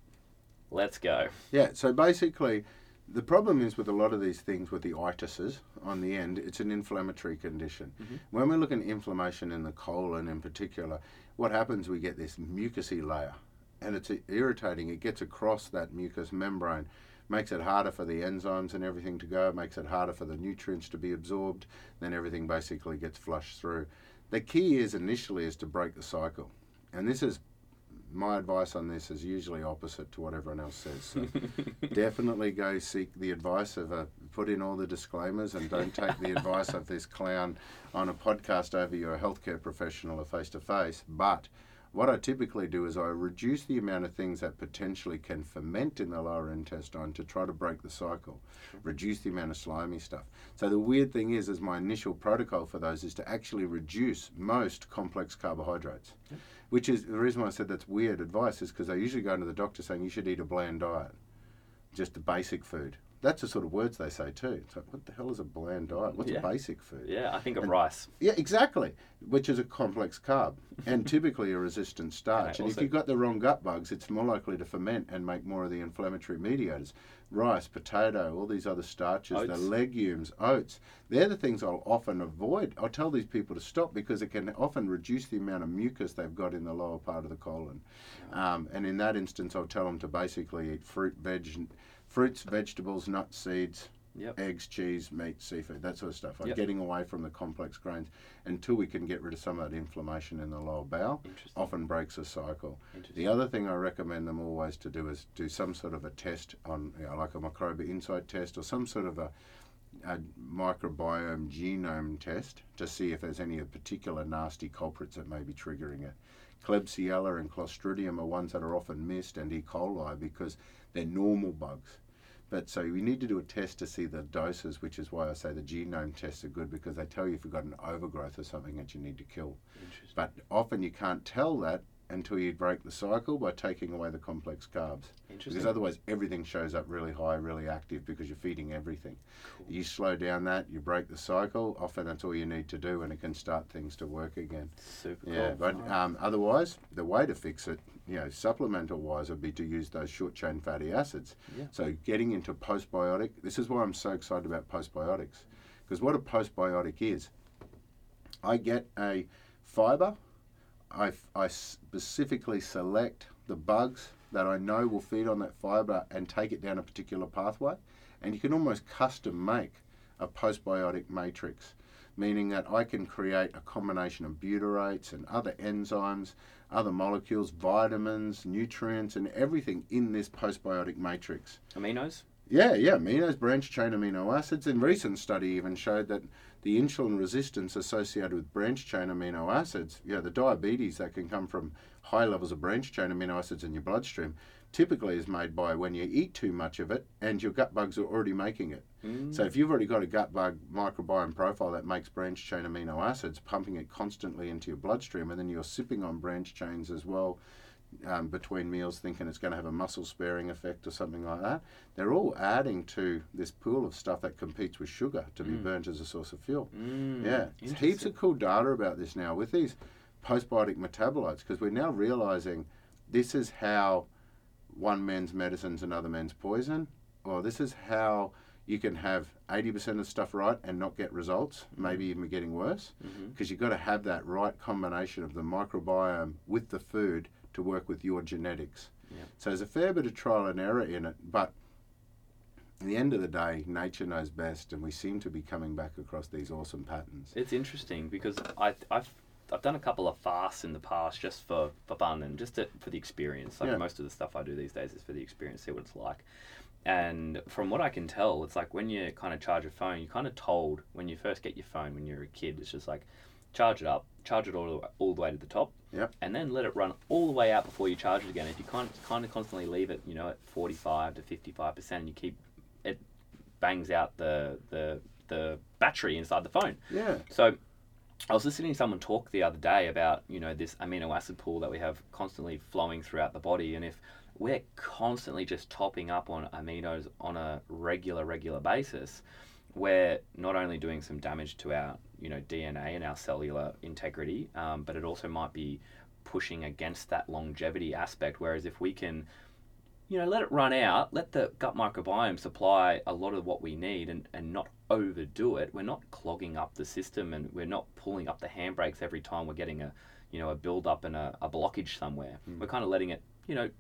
Let's go. Yeah, so basically, the problem is with a lot of these things with the itises on the end, it's an inflammatory condition. Mhm. When we're looking at inflammation in the colon in particular, what happens, we get this mucousy layer. And it's irritating. It gets across that mucous membrane, makes it harder for the enzymes and everything to go, makes it harder for the nutrients to be absorbed, then everything basically gets flushed through. The key is initially is to break the cycle. And this is my advice on this is usually opposite to what everyone else says. So *laughs* definitely go seek the advice of a put in all the disclaimers and don't take the *laughs* advice of this clown on a podcast over your healthcare professional or face to face. But what I typically do is I reduce the amount of things that potentially can ferment in the lower intestine to try to break the cycle, reduce the amount of slimy stuff. So the weird thing is, is my initial protocol for those is to actually reduce most complex carbohydrates. Yep which is the reason why I said that's weird advice is because I usually go to the doctor saying you should eat a bland diet, just the basic food. That's the sort of words they say too. It's like, what the hell is a bland diet? What's yeah. a basic food? Yeah, I think of and, rice. Yeah, exactly. Which is a complex carb and typically a resistant starch. and if you've got the wrong gut bugs, it's more likely to ferment and make more of the inflammatory mediators rice, potato, all these other starches, oats. the legumes, oats. They're the things I'll often avoid. I'll tell these people to stop because it can often reduce the amount of mucus they've got in the lower part of the colon. Um, and in that instance, I'll tell them to basically eat fruit, veg, fruits, vegetables, nuts, seeds, Yep. Eggs, cheese, meat, seafood, that sort of stuff. Like yep. getting away from the complex grains until we can get rid of some of that inflammation in the lower bowel. Often breaks a cycle. The other thing I recommend them always to do is do some sort of a test on, you know, like a Microba Insight test or some sort of a, a microbiome genome test to see if there's any particular nasty culprits that may be triggering it. Klebsiella and Clostridium are ones that are often missed, and E. coli because they're normal bugs but so we need to do a test to see the doses, which is why I say the genome tests are good because they tell you if you've got an overgrowth or something that you need to kill. But often you can't tell that until you break the cycle by taking away the complex carbs. Because otherwise everything shows up really high, really active because you're feeding everything. Cool. You slow down that, you break the cycle, often that's all you need to do and it can start things to work again. Super yeah, cool. But um, otherwise, the way to fix it, you know, supplemental wise would be to use those short chain fatty acids. Yeah. So getting into postbiotic, this is why I'm so excited about postbiotics. Because what a postbiotic is, I get a fiber I, I specifically select the bugs that I know will feed on that fiber and take it down a particular pathway. And you can almost custom make a postbiotic matrix, meaning that I can create a combination of butyrates and other enzymes, other molecules, vitamins, nutrients, and everything in this postbiotic matrix. Aminos? Yeah, yeah, aminos, branch chain amino acids. And recent study even showed that the insulin resistance associated with branch chain amino acids, yeah, the diabetes that can come from high levels of branch chain amino acids in your bloodstream, typically is made by when you eat too much of it and your gut bugs are already making it. Mm. So if you've already got a gut bug microbiome profile that makes branch chain amino acids, pumping it constantly into your bloodstream, and then you're sipping on branch chains as well um, between meals thinking it's going to have a muscle sparing effect or something like that. They're all adding to this pool of stuff that competes with sugar to be mm. burnt as a source of fuel. Mm, yeah, heaps of cool data about this now with these postbiotic metabolites because we're now realizing this is how one man's medicine's another man's poison, or this is how you can have 80% of stuff right and not get results, mm-hmm. maybe even getting worse, because mm-hmm. you've got to have that right combination of the microbiome with the food to work with your genetics. Yeah. So there's a fair bit of trial and error in it, but at the end of the day, nature knows best, and we seem to be coming back across these awesome patterns. It's interesting because I, I've I've done a couple of fasts in the past just for, for fun and just to, for the experience. Like yeah. most of the stuff I do these days is for the experience, see what it's like. And from what I can tell, it's like when you kind of charge a phone, you're kind of told when you first get your phone when you're a kid, it's just like charge it up, charge it all, all the way to the top, yep. and then let it run all the way out before you charge it again. If you can't kind of constantly leave it, you know, at 45 to 55 percent, and you keep it bangs out the the the battery inside the phone. Yeah. So I was listening to someone talk the other day about you know this amino acid pool that we have constantly flowing throughout the body, and if we're constantly just topping up on aminos on a regular regular basis, we're not only doing some damage to our you know DNA and our cellular integrity, um, but it also might be pushing against that longevity aspect. Whereas if we can, you know, let it run out, let the gut microbiome supply a lot of what we need, and and not overdo it, we're not clogging up the system, and we're not pulling up the handbrakes every time we're getting a you know a build up and a, a blockage somewhere. Mm. We're kind of letting it you know,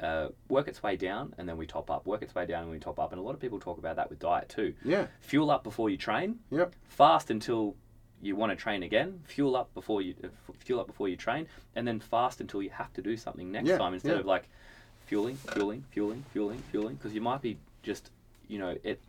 uh, work its way down and then we top up. Work its way down and we top up. And a lot of people talk about that with diet too. Yeah. Fuel up before you train. Yep. Fast until you want to train again. Fuel up before you uh, f- fuel up before you train, and then fast until you have to do something next Yeah, time instead yeah. of like fueling, fueling, fueling, fueling, fueling. Because you might be just, you know, it.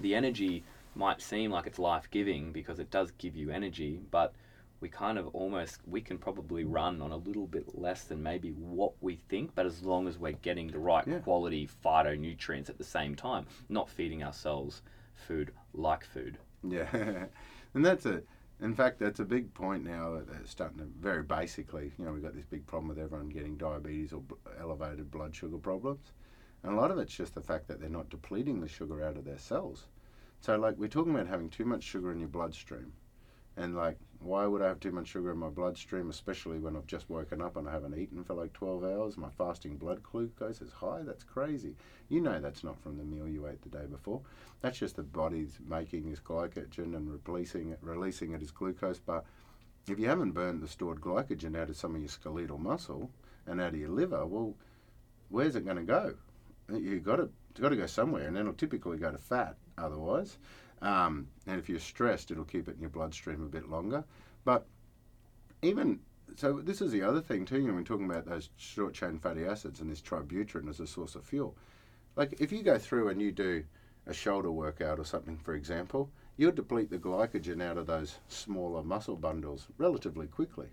The energy might seem like it's life giving because it does give you energy, but we kind of almost we can probably run on a little bit less than maybe what we think, but as long as we're getting the right Yeah. quality phytonutrients at the same time, not feeding ourselves food like food. Yeah, *laughs* and that's a, in fact, that's a big point now. starting to very basically, you know, we've got this big problem with everyone getting diabetes or b- elevated blood sugar problems, and a lot of it's just the fact that they're not depleting the sugar out of their cells. So, like, we're talking about having too much sugar in your bloodstream, and like, why would I have too much sugar in my bloodstream, especially when I've just woken up and I haven't eaten for like 12 hours? My fasting blood glucose is high. That's crazy. You know that's not from the meal you ate the day before. That's just the body's making this glycogen and releasing it, releasing it as glucose. But if you haven't burned the stored glycogen out of some of your skeletal muscle and out of your liver, well, where's it going to go? You've got to got to go somewhere, and then it'll typically go to fat. Otherwise, um, and if you're stressed, it'll keep it in your bloodstream a bit longer. But even so, this is the other thing too. You know, we're talking about those short chain fatty acids and this tributyrin as a source of fuel. Like if you go through and you do a shoulder workout or something, for example, you'll deplete the glycogen out of those smaller muscle bundles relatively quickly.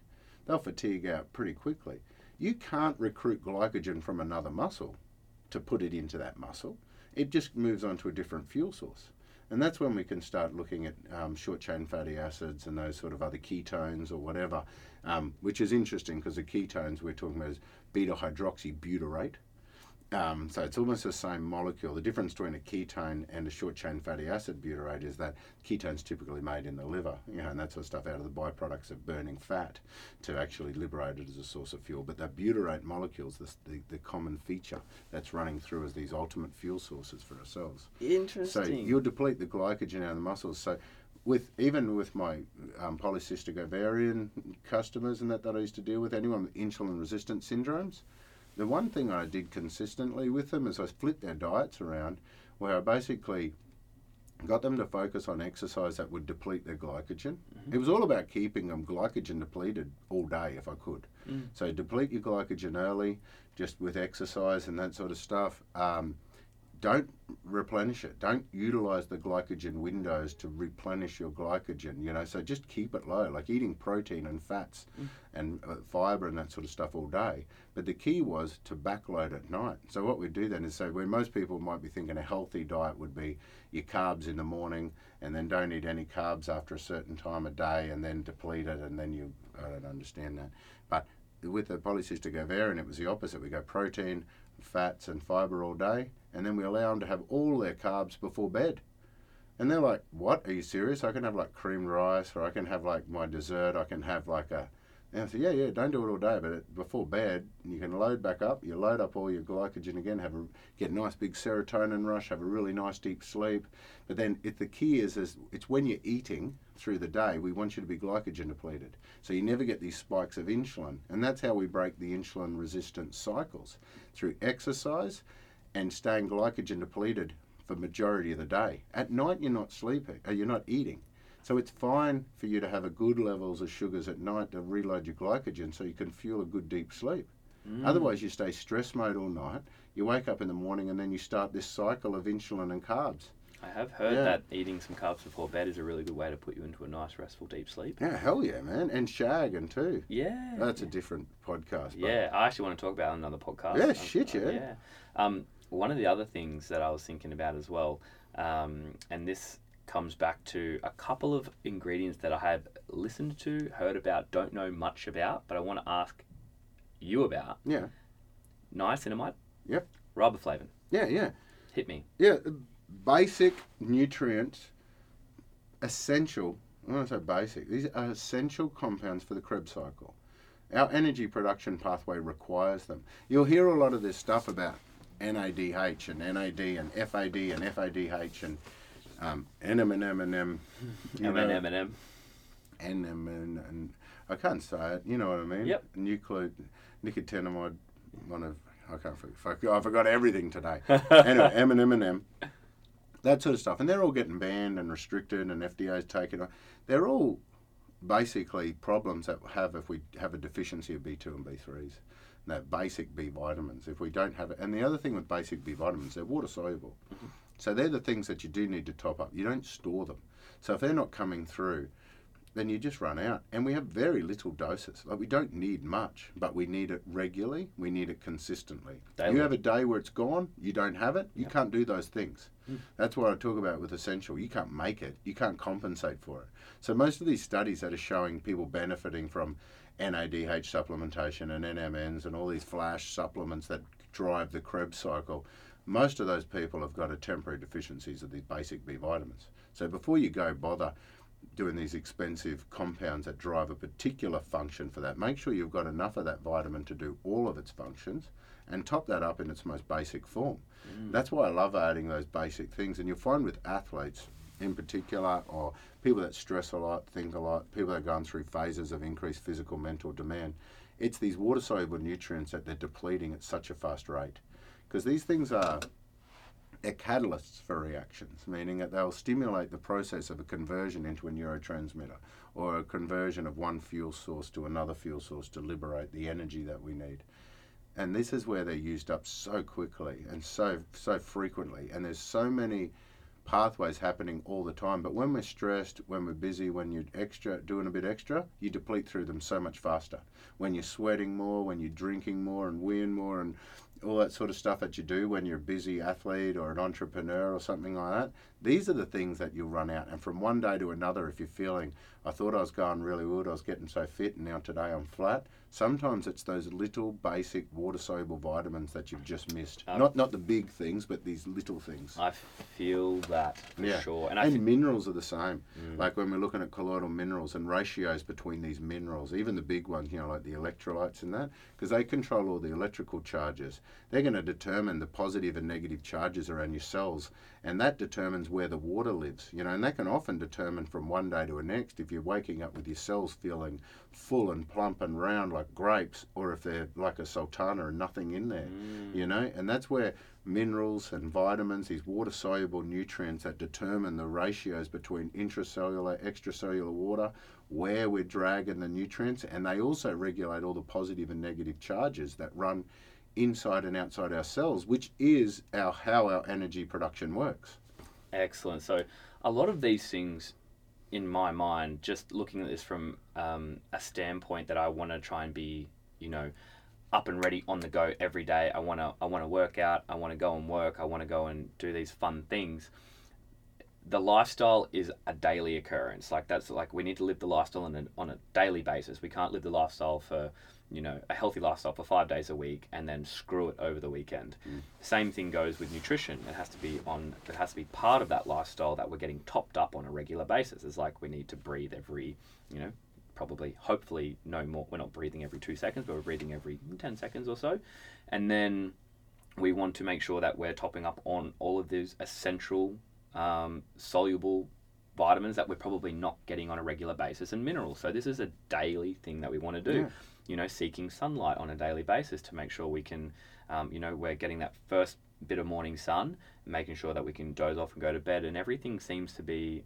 They'll fatigue out pretty quickly. You can't recruit glycogen from another muscle to put it into that muscle. It just moves on to a different fuel source. And that's when we can start looking at um, short chain fatty acids and those sort of other ketones or whatever, um, which is interesting because the ketones we're talking about is beta hydroxybutyrate. Um, so it's almost the same molecule. The difference between a ketone and a short chain fatty acid butyrate is that ketones typically made in the liver, you know, and that sort of stuff out of the byproducts of burning fat to actually liberate it as a source of fuel. But that butyrate molecule is the, the, the common feature that's running through as these ultimate fuel sources for ourselves. Interesting. So you'll deplete the glycogen out of the muscles. So with even with my um, polycystic ovarian customers and that that I used to deal with, anyone with insulin resistant syndromes, the one thing I did consistently with them is I flipped their diets around where I basically got them to focus on exercise that would deplete their glycogen. It was all about keeping them glycogen depleted all day if I could. Mm. So deplete your glycogen early, just with exercise and that sort of stuff. Um, don't replenish it. Don't utilize the glycogen windows to replenish your glycogen. You know, so just keep it low, like eating protein and fats Mm. and uh, fiber and that sort of stuff all day. But the key was to backload at night. So what we do then is say where most people might be thinking a healthy diet would be your carbs in the morning and then don't eat any carbs after a certain time of day and then deplete it and then you I don't understand that. But with the polycystic ovarian it was the opposite. We go protein, fats and fiber all day and then we allow them to have all their carbs before bed. And they're like, "What? Are you serious? I can have like creamed rice, or I can have like my dessert. I can have like a." And I said, "Yeah, yeah. Don't do it all day, but it, before bed, you can load back up. You load up all your glycogen again. Have a get a nice big serotonin rush. Have a really nice deep sleep. But then, if the key is, is it's when you're eating through the day, we want you to be glycogen depleted. So you never get these spikes of insulin, and that's how we break the insulin resistance cycles through exercise and staying glycogen depleted for majority of the day. At night, you're not sleeping, uh, you're not eating. So it's fine for you to have a good levels of sugars at night to reload your glycogen so you can fuel a good deep sleep. Mm. Otherwise, you stay stress mode all night. You wake up in the morning and then you start this cycle of insulin and carbs. I have heard Yeah. that eating some carbs before bed is a really good way to put you into a nice, restful, deep sleep. Yeah, hell yeah, man. And shagging too. Yeah. That's a different podcast. but- Yeah, I actually want to talk about another podcast. Yeah, Um, shit, yeah. yeah. Um, one of the other things that I was thinking about as well, um, and this comes back to a couple of ingredients that I have listened to, heard about, don't know much about, but I want to ask you about. Yeah. Niacinamide. Yep. Riboflavin. Yeah, yeah. Hit me. Yeah, basic nutrients, essential. When I say basic, these are essential compounds for the Krebs cycle. Our energy production pathway requires them. You'll hear a lot of this stuff about NADH and NAD and FAD and FADH and um, NMN and you know, M&M and M. NMN and I can't say it. You know what I mean? Yep. Nuclear, nicotinamide, one of I can't forget. I forgot everything today. *laughs* anyway, M and M&M, that sort of stuff, and they're all getting banned and restricted, and FDA's taken. on. They're all basically problems that we have if we have a deficiency of B2 and B3s. That basic B vitamins. If we don't have it, and the other thing with basic B vitamins, they're water soluble. Mm-hmm. So they're the things that you do need to top up. You don't store them. So if they're not coming through, then you just run out. And we have very little doses. Like we don't need much, but we need it regularly. We need it consistently. Daily. You have a day where it's gone, you don't have it, you can't do those things. Hmm. That's what I talk about with essential. You can't make it. You can't compensate for it. So most of these studies that are showing people benefiting from NADH supplementation and NMNs and all these flash supplements that drive the Krebs cycle, most of those people have got a temporary deficiencies of these basic B vitamins. So before you go bother doing these expensive compounds that drive a particular function for that, make sure you've got enough of that vitamin to do all of its functions and top that up in its most basic form. Mm. That's why I love adding those basic things. And you'll find with athletes in particular, or people that stress a lot, think a lot, people that are going through phases of increased physical, mental demand, it's these water soluble nutrients that they're depleting at such a fast rate. Because these things are are catalysts for reactions, meaning that they'll stimulate the process of a conversion into a neurotransmitter or a conversion of one fuel source to another fuel source to liberate the energy that we need. And this is where they're used up so quickly and so so frequently. And there's so many pathways happening all the time. But when we're stressed, when we're busy, when you're extra doing a bit extra, you deplete through them so much faster. When you're sweating more, when you're drinking more and weeing more and all that sort of stuff that you do when you're a busy athlete or an entrepreneur or something like that. These are the things that you'll run out. And from one day to another, if you're feeling, I thought I was going really good, I was getting so fit, and now today I'm flat. Sometimes it's those little basic water soluble vitamins that you've just missed. Um, not not the big things, but these little things. I feel that for Yeah. sure. And And minerals are the same. Like when we're looking at colloidal minerals and ratios between these minerals, even the big ones, you know, like the electrolytes and that, because they control all the electrical charges. They're going to determine the positive and negative charges around your cells, and that determines where the water lives. You know, and that can often determine from one day to the next if you're waking up with your cells feeling full and plump and round like grapes, or if they're like a sultana and nothing in there. Mm. You know, and that's where minerals and vitamins, these water soluble nutrients that determine the ratios between intracellular, extracellular water, where we're dragging the nutrients, and they also regulate all the positive and negative charges that run inside and outside our cells, which is our how our energy production works. Excellent. So, a lot of these things, in my mind, just looking at this from um, a standpoint that I want to try and be, you know, up and ready on the go every day. I want to I want to work out. I want to go and work. I want to go and do these fun things. The lifestyle is a daily occurrence. Like that's like we need to live the lifestyle on a, on a daily basis. We can't live the lifestyle for you know a healthy lifestyle for five days a week and then screw it over the weekend. Same thing goes with nutrition. It has to be on. It has to be part of that lifestyle that we're getting topped up on a regular basis. It's like we need to breathe every, you know, probably, hopefully, no more. We're not breathing every two seconds, but we're breathing every ten seconds or so, and then we want to make sure that we're topping up on all of these essential um, soluble vitamins that we're probably not getting on a regular basis and minerals. So this is a daily thing that we want to do. Yeah. You know, seeking sunlight on a daily basis to make sure we can, um, you know, we're getting that first bit of morning sun, making sure that we can doze off and go to bed, and everything seems to be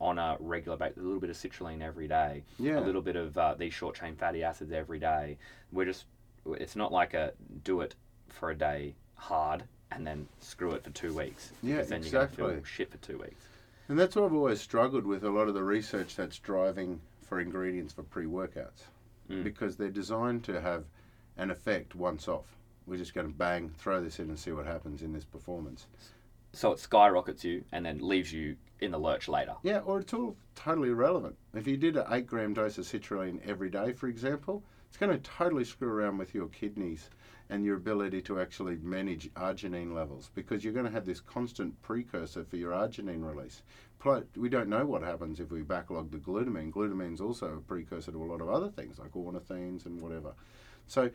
on a regular basis. A little bit of citrulline every day, Yeah. a little bit of uh, these short chain fatty acids every day. We're just, it's not like a do it for a day hard and then screw it for two weeks. Yeah, because then you're going to exactly. feel shit for two weeks. And that's what I've always struggled with a lot of the research that's driving for ingredients for pre workouts Mm. because they're designed to have an effect once off. We're just going to bang, throw this in and see what happens in this performance. So it skyrockets you and then leaves you in the lurch later. Yeah, or it's all totally irrelevant. If you did an 8 gram dose of citrulline every day, for example, it's going to totally screw around with your kidneys and your ability to actually manage arginine levels because you're going to have this constant precursor for your arginine release. We don't know what happens if we backlog the glutamine. Glutamine's also a precursor to a lot of other things like ornithines and whatever. So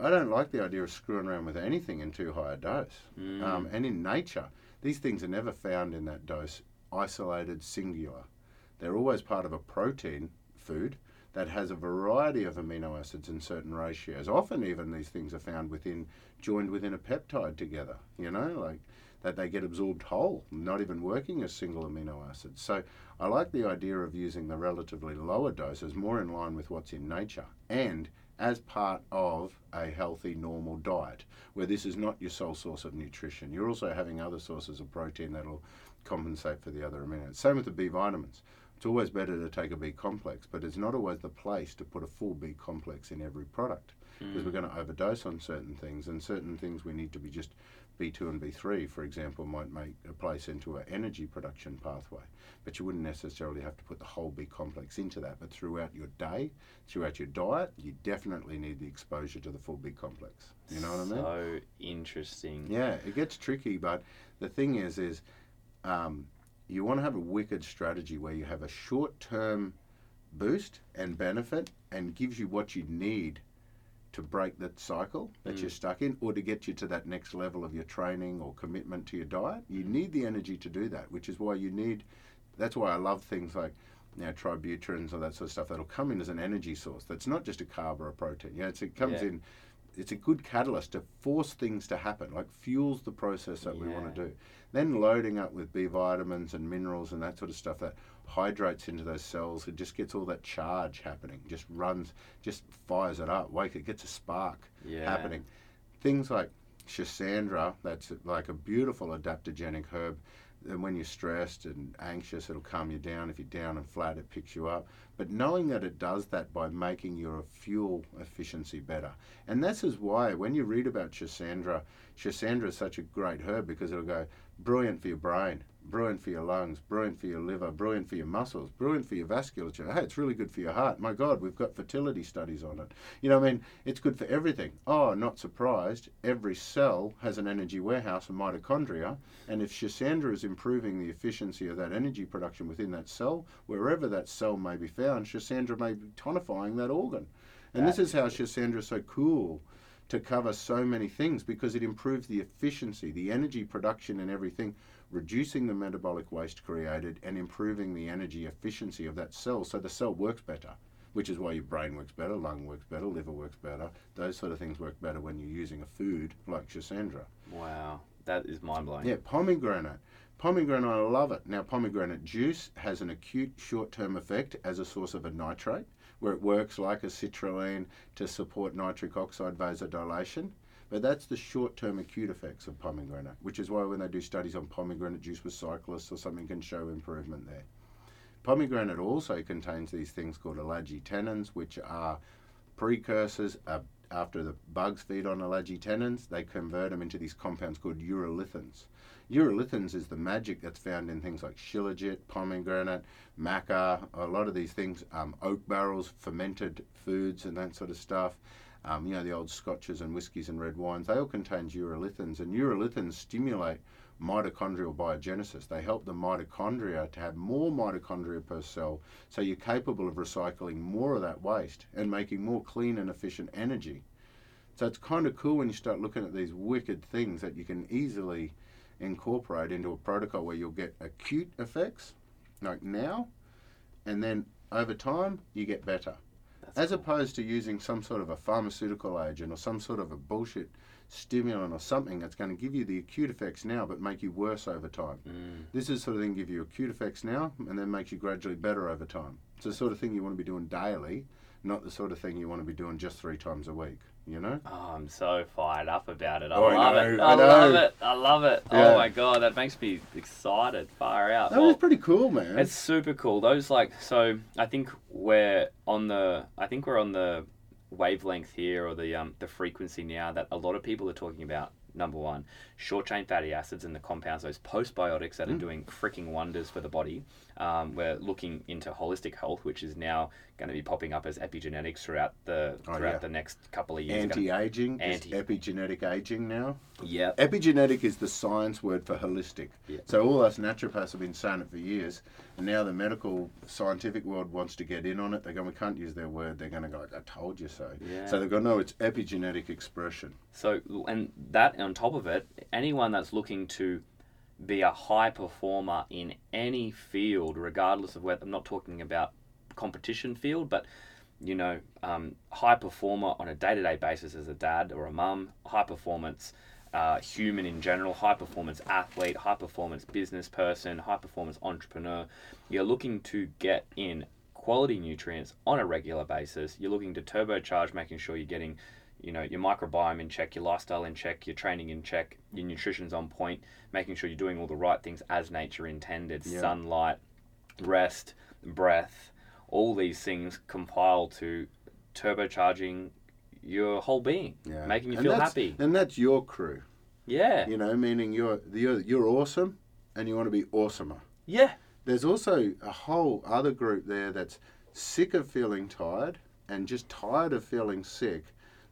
I don't like the idea of screwing around with anything in too high a dose. Mm. Um, and in nature, these things are never found in that dose isolated, singular. They're always part of a protein food that has a variety of amino acids in certain ratios. Often, even these things are found within, joined within a peptide together, you know, like that they get absorbed whole, not even working as single amino acids. So I like the idea of using the relatively lower doses more in line with what's in nature and as part of a healthy, normal diet, where this is not your sole source of nutrition. You're also having other sources of protein that'll compensate for the other amino. Acids. Same with the B vitamins. It's always better to take a B complex, but it's not always the place to put a full B complex in every product because we're hmm. going to overdose on certain things, and certain things we need to be just B2 and B3, for example, might make a place into an energy production pathway. But you wouldn't necessarily have to put the whole B complex into that. But throughout your day, throughout your diet, you definitely need the exposure to the full B complex. You know what I mean? So interesting. Yeah, it gets tricky, but the thing is, is um, you want to have a wicked strategy where you have a short-term boost and benefit, and gives you what you need to break that cycle that Mm. you're stuck in, or to get you to that next level of your training or commitment to your diet. You need the energy to do that, which is why you need. That's why I love things like. You know, tributyrins or that sort of stuff that'll come in as an energy source. That's not just a carb or a protein. You know, it comes Yeah. in it's a good catalyst to force things to happen, like fuels the process that we want to do. Then loading up with B vitamins and minerals and that sort of stuff that hydrates into those cells, it just gets all that charge happening, just runs, just fires it up, wake it, gets a spark Yeah. happening. Things like Schisandra, that's like a beautiful adaptogenic herb. And when you're stressed and anxious, it'll calm you down. If you're down and flat, it picks you up. But knowing that it does that by making your fuel efficiency better. And this is why when you read about Schisandra, Schisandra is such a great herb because it'll go brilliant for your brain, brilliant for your lungs, brilliant for your liver, brilliant for your muscles, brilliant for your vasculature. Hey, it's really good for your heart. My God, we've got fertility studies on it. You know, I mean, it's good for everything. Oh, not surprised. Every cell has an energy warehouse, a mitochondria, and if Schisandra is improving the efficiency of that energy production within that cell, wherever that cell may be found, Schisandra may be tonifying that organ. And this is how Schisandra is so cool to cover so many things because it improves the efficiency, the energy production and everything, reducing the metabolic waste created and improving the energy efficiency of that cell so the cell works better. Which is why your brain works better, lung works better, liver works better. Those sort of things work better when you're using a food like Schisandra. Wow. That is mind blowing. Yeah, pomegranate. Pomegranate, I love it. Now, pomegranate juice has an acute short term effect as a source of a nitrate, where it works like a citrulline to support nitric oxide vasodilation. But that's the short term acute effects of pomegranate, which is why when they do studies on pomegranate juice with cyclists or something can show improvement there. Pomegranate also contains these things called ellagitannins, which are precursors uh, after the bugs feed on ellagitannins, they convert them into these compounds called urolithins. Urolithins is the magic that's found in things like shilajit, pomegranate, maca, a lot of these things, um, oak barrels, fermented foods, and that sort of stuff. Um, you know, the old scotches and whiskies and red wines, they all contain urolithins, and urolithins stimulate mitochondrial biogenesis. They help the mitochondria to have more mitochondria per cell, so you're capable of recycling more of that waste and making more clean and efficient energy. So it's kind of cool when you start looking at these wicked things that you can easily incorporate into a protocol where you'll get acute effects, like now, and then over time you get better. As cool. opposed to using some sort of a pharmaceutical agent or some sort of a bullshit stimulant or something that's going to give you the acute effects now but make you worse over time. Mm. This is the sort of thing give you acute effects now and then makes you gradually better over time. It's the sort of thing you want to be doing daily, not the sort of thing you want to be doing just three times a week. You know? Oh, I'm so fired up about it. I Oh, I love it. know, I, I love it. I love it. Oh my god, that makes me excited. Far out. That Well, was pretty cool, man. It's super cool. Those like so. I think we're on the. I think we're on the wavelength here or the um the frequency now that a lot of people are talking about. Number one, short chain fatty acids and the compounds, those postbiotics that are Mm. doing freaking wonders for the body. Um, we're looking into holistic health, which is now going to be popping up as epigenetics throughout the Oh, throughout yeah. the next couple of years. Anti-aging, Anti- epigenetic aging now. Yeah. Epigenetic is the science word for holistic. Yeah. So all us naturopaths have been saying it for years, and now the medical scientific world wants to get in on it. They're going, we can't use their word. They're going to go, like, I told you so. Yeah. So they've got no, it's epigenetic expression. So, and that on top of it, anyone that's looking to be a high performer in any field, regardless of whether I'm not talking about competition field, but you know, um, high performer on a day to day basis as a dad or a mum, high performance uh, human in general, high performance athlete, high performance business person, high performance entrepreneur. You're looking to get in quality nutrients on a regular basis. You're looking to turbocharge, making sure you're getting, you know, your microbiome in check, your lifestyle in check, your training in check, your nutrition's on point, making sure you're doing all the right things as nature intended, Yeah. sunlight, rest, breath, all these things compile to turbocharging your whole being, Yeah. making you And feel happy. And that's your crew. Yeah. You know, meaning you're you're you're awesome, and you want to be awesomer. Yeah. There's also a whole other group there that's sick of feeling tired and just tired of feeling sick,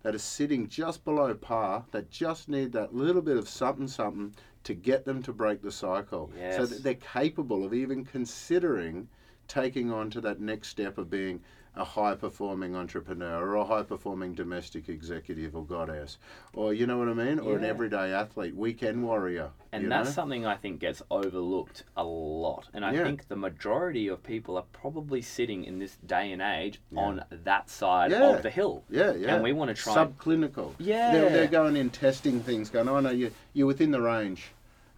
that is sitting just below par, that just need that little bit of something something to get them to break the cycle, so that they're capable of even considering taking on to that next step of being a high performing entrepreneur or a high performing domestic executive or goddess or you know what I mean or an everyday athlete weekend warrior And that's know? something I think gets overlooked a lot. And I Yeah. think the majority of people are probably sitting in this day and age Yeah. on that side of the hill. Yeah, yeah. And we want to try subclinical. Yeah. They're, they're going in testing things, going, oh no, you you're within the range.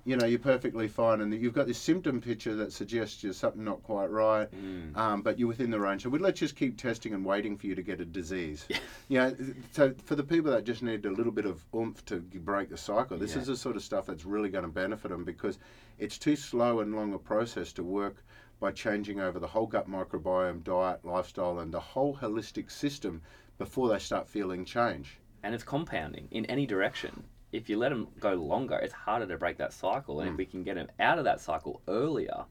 You know, you're perfectly fine, and you've got this symptom picture that suggests you're something not quite right, Mm. um, but you're within the range. So we'd let's just keep testing and waiting for you to get a disease. you *laughs* know, so for the people that just need a little bit of oomph to break the cycle, this Yeah. is the sort of stuff that's really going to benefit them because it's too slow and long a process to work by changing over the whole gut microbiome, diet, lifestyle, and the whole holistic system before they start feeling change. and it's compounding in any direction. If you let them go longer, it's harder to break that cycle. And if Mm. we can get them out of that cycle earlier,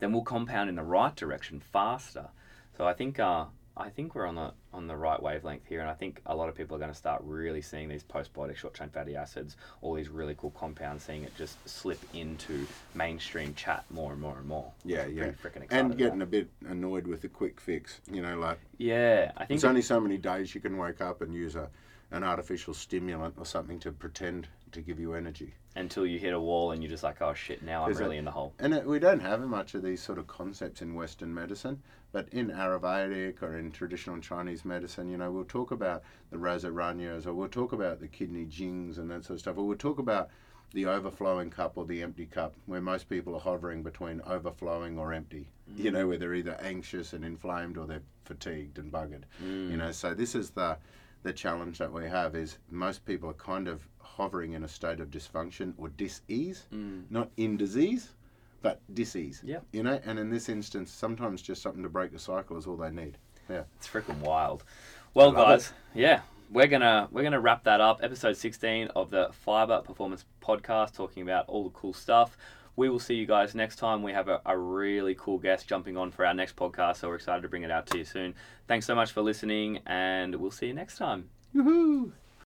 then we'll compound in the right direction faster. So I think uh, I think we're on the on the right wavelength here, and I think a lot of people are going to start really seeing these postbiotic short chain fatty acids, all these really cool compounds, seeing it just slip into mainstream chat more and more and more. Yeah, yeah. And about. getting a bit annoyed with the quick fix. You know, like yeah, I think it's only so many days you can wake up and use a an artificial stimulant or something to pretend to give you energy. until you hit a wall and you're just like, oh shit, now I'm 'Cause it- really in the hole. And it, we don't have much of these sort of concepts in Western medicine, but in Ayurvedic or in traditional Chinese medicine, you know, we'll talk about the rasayanas or we'll talk about the kidney jings and that sort of stuff, or we'll talk about the overflowing cup or the empty cup, where most people are hovering between overflowing or empty. You mm. know, where they're either anxious and inflamed or they're fatigued and buggered. You mm. know, so this is the the challenge that we have is most people are kind of hovering in a state of dysfunction or dis-ease, mm. not in disease, but dis-ease. Yeah. You know, and in this instance, sometimes just something to break the cycle is all they need. Yeah. It's freaking wild. Well, guys, yeah, we're gonna we're gonna wrap that up. Episode sixteen of the Phyba Performance Podcast, talking about all the cool stuff. We will see you guys next time. We have a, a really cool guest jumping on for our next podcast, so we're excited to bring it out to you soon. Thanks so much for listening, and we'll see you next time. Yoo-hoo!